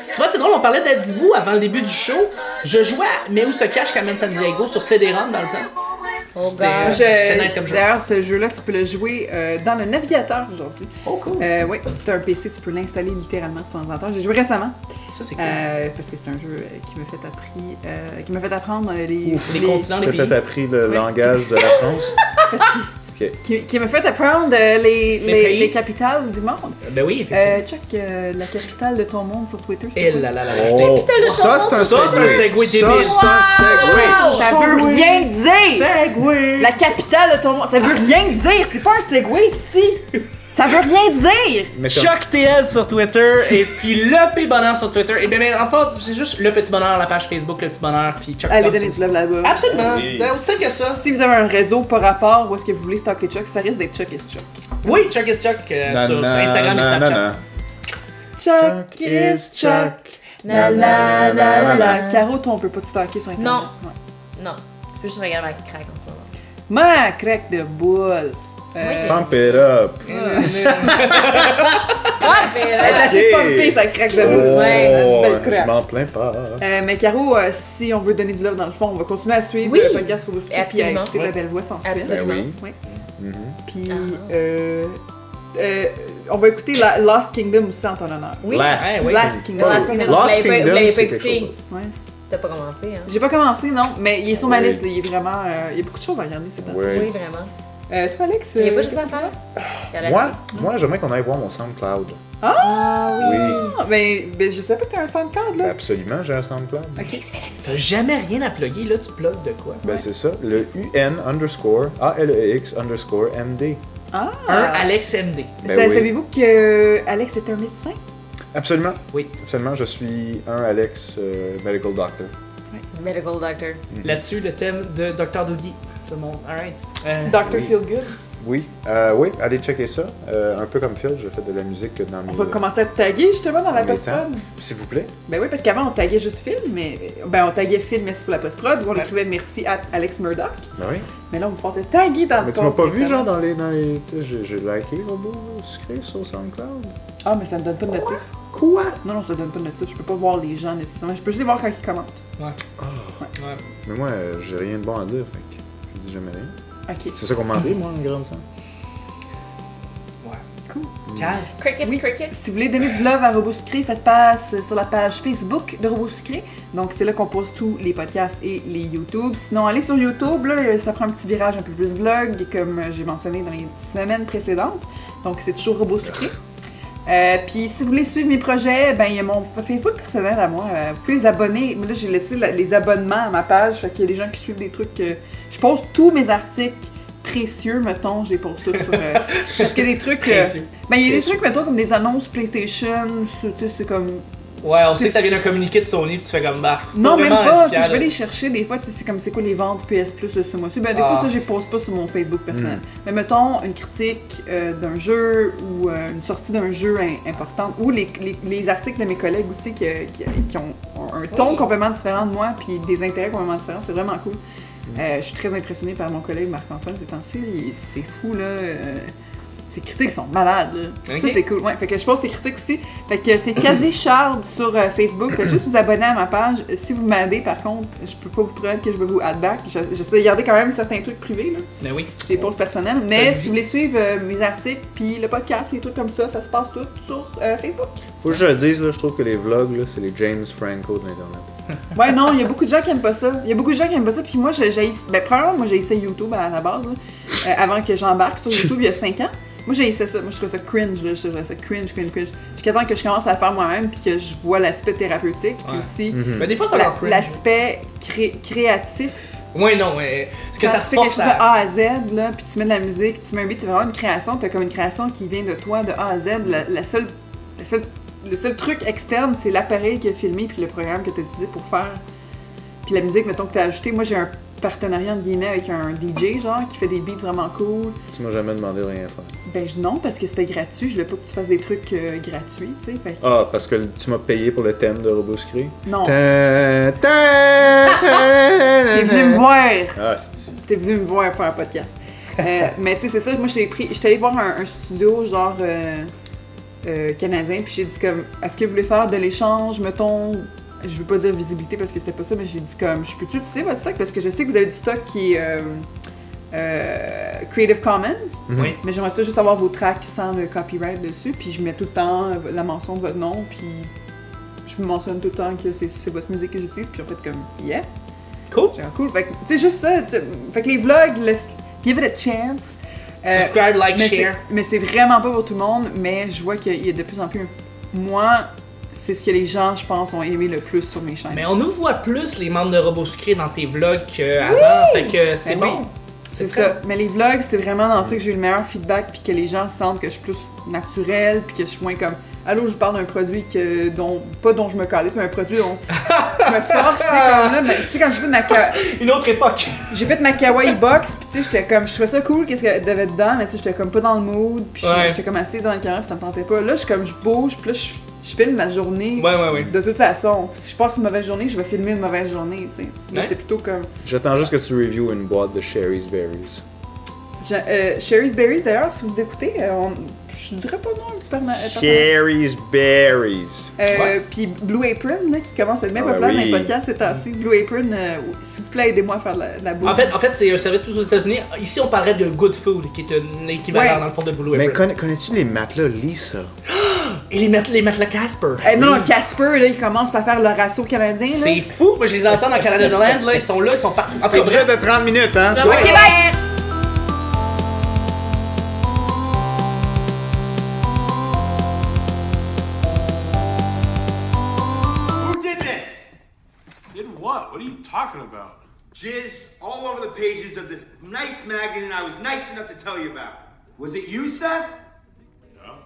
Tu vois, c'est drôle, on parlait d'Adibou avant le début du show. Je jouais à Mais où se cache Carmen San Diego sur CD-ROM dans le temps. Oh C'était nice comme jeu. D'ailleurs, ce jeu-là, tu peux le jouer euh, dans le navigateur aujourd'hui. Oh cool. Euh, oui, c'est un PC, tu peux l'installer littéralement sur ton ordinateur. J'ai joué récemment Ça c'est cool. euh, parce que c'est un jeu qui m'a fait, appris, euh, qui m'a fait apprendre les, Les continents, les T'as pays. fait appris le langage de la France. qui, qui m'a fait apprendre euh, les, les, capitales du monde. Ben oui, effectivement. Euh, check euh, la capitale de ton monde sur Twitter. c'est Et quoi? là là là. là. Oh, putain, le ça c'est un Ça, c'est un segway Ça débile. c'est un segway. Ça veut rien dire! Segway. La capitale de ton monde, ça veut rien dire! C'est pas un segway, si! Ça veut rien dire! Chuck TL sur Twitter et puis le P Bonheur sur Twitter. Et bien, mais en fait, c'est juste le petit bonheur, la page Facebook, le petit bonheur, puis Chuck Allez, donnez du love là-bas. Absolument. Oui. Ben, aussi simple que ça. Si vous avez un réseau par rapport où est-ce que vous voulez stalker Chuck, ça risque d'être Chuck is Chuck. Oui, Chuck is Chuck euh, Na, sur, sur na, Instagram et na, na, Snapchat. na. Chuck is Chuck. La la la la la. Caro, toi, on peut pas te stalker sur Internet. Non. Ouais. Non, tu peux juste regarder ma craque en ce moment. Ma craque de boule. Euh. Pump it up. Mais Elle est là, assez Ok. pumpée, sa craque de Oh, boule. Ouais. Belle craque. je m'en plains pas. Euh, mais Caro, euh, si on veut donner du love dans le fond, on va continuer à suivre Oui. le podcast Robust puis à Absolument. écouter ta belle voix sensuelle. Absolument. Ben oui. Oui. Mhm. Puis, Ah. euh, euh, on va écouter la Lost Kingdom aussi en ton honneur. Oui. Last. Ouais, ouais. Last Kingdom. Last Kingdom. Lost Vous pas- Kingdom, vous pas c'est quelque écouté? chose. Ouais. T'as pas commencé, hein? J'ai pas commencé, non, mais il est sur ma liste, là, il est vraiment. euh, il y a beaucoup de choses à regarder ces temps-ci. Oui. Oui, vraiment. Euh, toi, Alex Il y a euh, pas juste y a la Moi, moi j'aimerais qu'on aille voir mon SoundCloud. Ah oui. Oui. Ah, ben, ben, je sais pas que t'as un SoundCloud, là. Absolument, j'ai un SoundCloud. Ok. T'as jamais rien à plugger, là, tu plugues de quoi? Ben c'est ça, le UN underscore A-L-E-X underscore M-D. Ah! Un Alex MD. Ben oui. Savez-vous que Alex est un médecin? Absolument. Oui. Absolument, je suis un Alex euh, Medical Doctor. Medical doctor. Là-dessus, le thème de Dr. Doogie. Tout le monde. Alright. Euh, Dr. oui. Feelgood. Oui, euh, oui, allez checker ça. Euh, un peu comme Phil, je fais de la musique dans mes... On va commencer à te taguer justement dans la post-prod. S'il vous plaît. Ben oui, parce qu'avant on taguait juste Phil, mais. Ben on taguait Phil, merci pour la post-prod, ou on Ouais. écrivait merci à Alex Murdoch. Ben oui. Mais là, on va pouvoir te taguer dans Mais le tu m'as pas vu, genre, dans les... Dans les tu sais, j'ai, j'ai liké Robot Sucré sur SoundCloud. Ah, mais ça me donne pas de notif. Quoi? Non, non, ça donne pas de notif. Je peux pas voir les gens nécessairement. Je peux juste les voir quand ils commentent. ouais. Mais moi, euh, j'ai rien de bon à dire, fait je dis jamais rien. Ok. C'est ça qu'on m'a dit, moi, en. Ouais. Cool. Casse. Cricket, Oui. cricket. Si vous voulez donner du love à Robot Sucré, ça se passe sur la page Facebook de Robot Sucré. Donc c'est là qu'on poste tous les podcasts et les YouTube. Sinon, allez sur YouTube, là, ça prend un petit virage un peu plus vlog, comme j'ai mentionné dans les semaines précédentes. Donc c'est toujours Robot Sucré. Euh, Puis si vous voulez suivre mes projets, ben il y a mon Facebook personnel à moi. Euh, vous pouvez vous abonner. Mais là, j'ai laissé la- les abonnements à ma page. Fait qu'il y a des gens qui suivent des trucs. euh, je poste tous mes articles précieux, mettons, je les poste tous sur. euh, parce qu'il y a des trucs. ben il y a des trucs, mettons, comme des annonces PlayStation. sur- Tu sais, c'est comme. Ouais, on sait que ça vient d'un communiqué de Sony, puis tu fais comme bah. Non, même pas. Je vais les chercher des fois. tu sais, C'est comme c'est quoi les ventes PS Plus de ce mois-ci? Ben, des Ah. fois, ça, je les poste pas sur mon Facebook personnel. Mais mettons une critique euh, d'un jeu ou euh, une sortie d'un jeu im- importante ou les, les- les articles de mes collègues aussi qui, qui- qui ont, ont un ton Oui. complètement différent de moi puis des intérêts complètement différents. C'est vraiment cool. Euh, je suis très impressionnée par mon collègue Marc-Antoine ces temps-ci. Il- C'est fou, là. Ses critiques sont malades, là. Ça, c'est cool. Ouais, fait que je pose ses critiques aussi. Fait que c'est quasi Charles sur euh, Facebook. Faites juste vous abonner à ma page. Euh, Si vous m'aidez, par contre, je peux pas vous promettre que je vais vous add back. Je- J'essaie de garder quand même certains trucs privés, là. Ben oui. J'ai des posts personnels. Mais si vous voulez suivre euh, mes articles, puis le podcast, les trucs comme ça, ça se passe tout sur euh, Facebook. Faut que je le dise, là, je trouve que les vlogs, là, c'est les James Franco de l'Internet. Ouais, non, il y a beaucoup de gens qui aiment pas ça. Il y a beaucoup de gens qui aiment pas ça. Puis moi, j'ai j'ai- ben, premièrement, moi, j'ai essayé YouTube à la base, là, euh, avant que j'embarque sur YouTube il y a 5 ans. Moi, j'ai essayé ça. Moi, je trouvais ça cringe, là. Je trouvais ça cringe, cringe, cringe. Jusqu'à temps que je commence à le faire moi-même, puis que je vois l'aspect thérapeutique, puis aussi Mhm. Ben des fois, c'est la- encore cringe. l'aspect cré- créatif. Ouais, non, mais. Ce que Quand ça tu te force chose de à. A à Z, là, puis tu mets de la musique, tu mets un beat, t'as vraiment une création, t'as comme une création qui vient de toi, de A à Z. La, la seule, la seule- le seul truc externe, c'est l'appareil qui a filmé, puis le programme que t'as utilisé pour faire. Puis la musique, mettons, que t'as ajouté. Moi, j'ai un partenariat, entre guillemets, avec un DJ, genre, qui fait des beats vraiment cool. Tu m'as jamais demandé de rien faire. Ben, je- non, parce que c'était gratuit. Je voulais pas que tu fasses des trucs euh, gratuits, tu sais. Fait Ah, parce que tu m'as payé pour le thème de Roboscrit. non. Ta- ta- T'es venu me voir! Ah, c'est T'es venu me voir faire un podcast. Euh, mais tu sais, c'est ça, moi j'ai pris. J'étais allée voir un, un studio genre euh, euh, canadien, puis j'ai dit comme est-ce que vous voulez faire de l'échange, mettons? Je veux pas dire visibilité parce que c'était pas ça, mais j'ai dit comme je peux-tu utiliser votre stock? Parce que je sais que vous avez du stock qui est euh, Creative Commons, Oui. mais j'aimerais ça juste avoir vos tracks sans le copyright dessus, puis je mets tout le temps la mention de votre nom, puis je vous mentionne tout le temps que c'est c'est votre musique que j'utilise, puis en fait comme yeah. Cool. Cool. Fait que, sais, juste ça. Fait que les vlogs, laisse- give it a chance. Euh, Subscribe, like, mais c'est- share. mais c'est vraiment pas pour tout le monde, mais je vois qu'il y a de plus en plus. Moi, c'est ce que les gens, je pense, ont aimé le plus sur mes chaînes. Mais on nous voit plus les membres de Robot Sucré dans tes vlogs qu'avant. Fait que c'est Ben bon. oui. C'est ça. Mais les vlogs, c'est vraiment dans ça que j'ai eu le meilleur feedback, puis que les gens sentent que je suis plus naturelle, puis que je suis moins comme. Allô, je vous parle d'un produit que dont pas dont je me calisse, mais un produit dont je me force, tu sais, comme là, mais tu sais, quand j'ai fait ma Une autre époque. j'ai fait ma kawaii box, puis tu sais, j'étais comme, je trouvais ça cool, qu'est-ce qu'il y avait dedans, mais tu sais, j'étais comme pas dans le mood, puis Ouais. j'étais comme assise dans le caméra, puis ça me tentait pas. Là, je suis comme, je bouge, puis là, je, je filme ma journée. Ouais, ouais, ouais. De toute façon, si je passe une mauvaise journée, je vais filmer une mauvaise journée, tu sais. Là, Ouais. c'est plutôt comme. J'attends juste que tu reviews une boîte de Sherry's Berries. Je- euh, Sherry's Berries, d'ailleurs, si vous écoutez, euh, on- je dirais pas non, un petit parna- euh, partenaire. Sherry's Berries. Euh. Puis Blue Apron, là, qui commence à être bien Ah, populaire oui. dans les podcasts ces temps-ci. Blue Apron, euh, s'il vous plaît, aidez-moi à faire de la, de la bouffe. En fait, en fait c'est un service plus aux États-Unis. Ici, on parlerait de Good Food, qui est un équivalent Ouais. dans le fond de Blue Mais Apron. connais- connais-tu les matelas Lisa? Et les matelas Casper. Eh, non, non, Casper, là, il commence à faire le ratio canadien. C'est fou. Moi, je les entends dans Canada Land, là. Ils sont là, ils sont partout. En tout cas, de 30 minutes, hein? Talking about? Jizzed all over the pages of this nice magazine I was nice enough to tell you about. Was it you, Seth? No.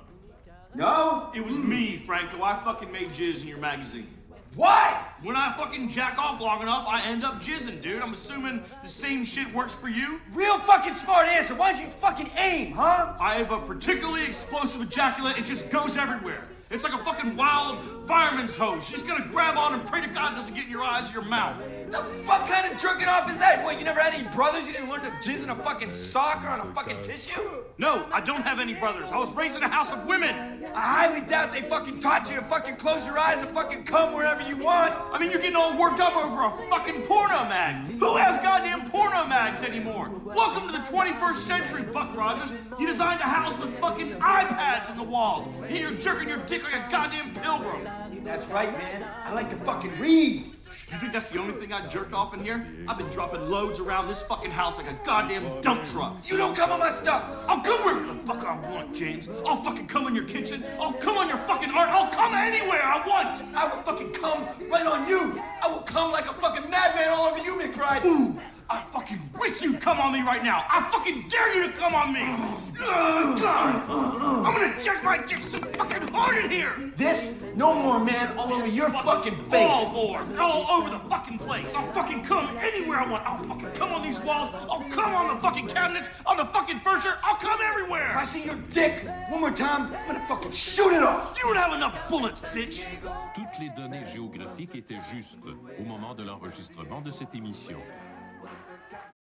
No? It was me, Franco. I fucking made jizz in your magazine. Why? When I fucking jack off long enough, I end up jizzing, dude. I'm assuming the same shit works for you. Real fucking smart answer. Why don't you fucking aim, huh? I have a particularly explosive ejaculate. It just goes everywhere. It's like a fucking wild fireman's hose. You just gotta grab on and pray to God it doesn't get in your eyes or your mouth. The fuck kind of jerking off is that? What, you never had any brothers? You didn't learn to jizz in a fucking sock or on a fucking tissue? No, I don't have any brothers. I was raised in a house of women. I highly doubt they fucking taught you to fucking close your eyes and fucking come wherever you want. I mean, you're getting all worked up over a fucking porno mag. Who has goddamn porno mags anymore? Welcome to the 21st century, Buck Rogers. You designed a house with fucking iPads in the walls. Here you're jerking your dick like a goddamn pilgrim. That's right, man. I like to fucking read. You think that's the only thing I jerk off in here? I've been dropping loads around this fucking house like a goddamn dump truck. You don't come on my stuff! I'll come wherever the fuck I want, James. I'll fucking come in your kitchen. I'll come on your fucking art. I'll come anywhere I want. I will fucking come right on you! I will come like a fucking madman all over you, McBride! Ooh, I fucking wish you'd come on me right now. I fucking dare you to come on me. I'm gonna jack my dick so fucking hard in here. This? No more, man, all over your fucking All face! over, all over the fucking place. I'll fucking come anywhere I want. I'll fucking come on these walls. I'll come on the fucking cabinets, on the fucking furniture. I'll come If everywhere. I see your dick one more time, I'm gonna fucking shoot it off! You don't have enough bullets, bitch. Toutes les données géographiques étaient justes au moment de l'enregistrement de cette émission.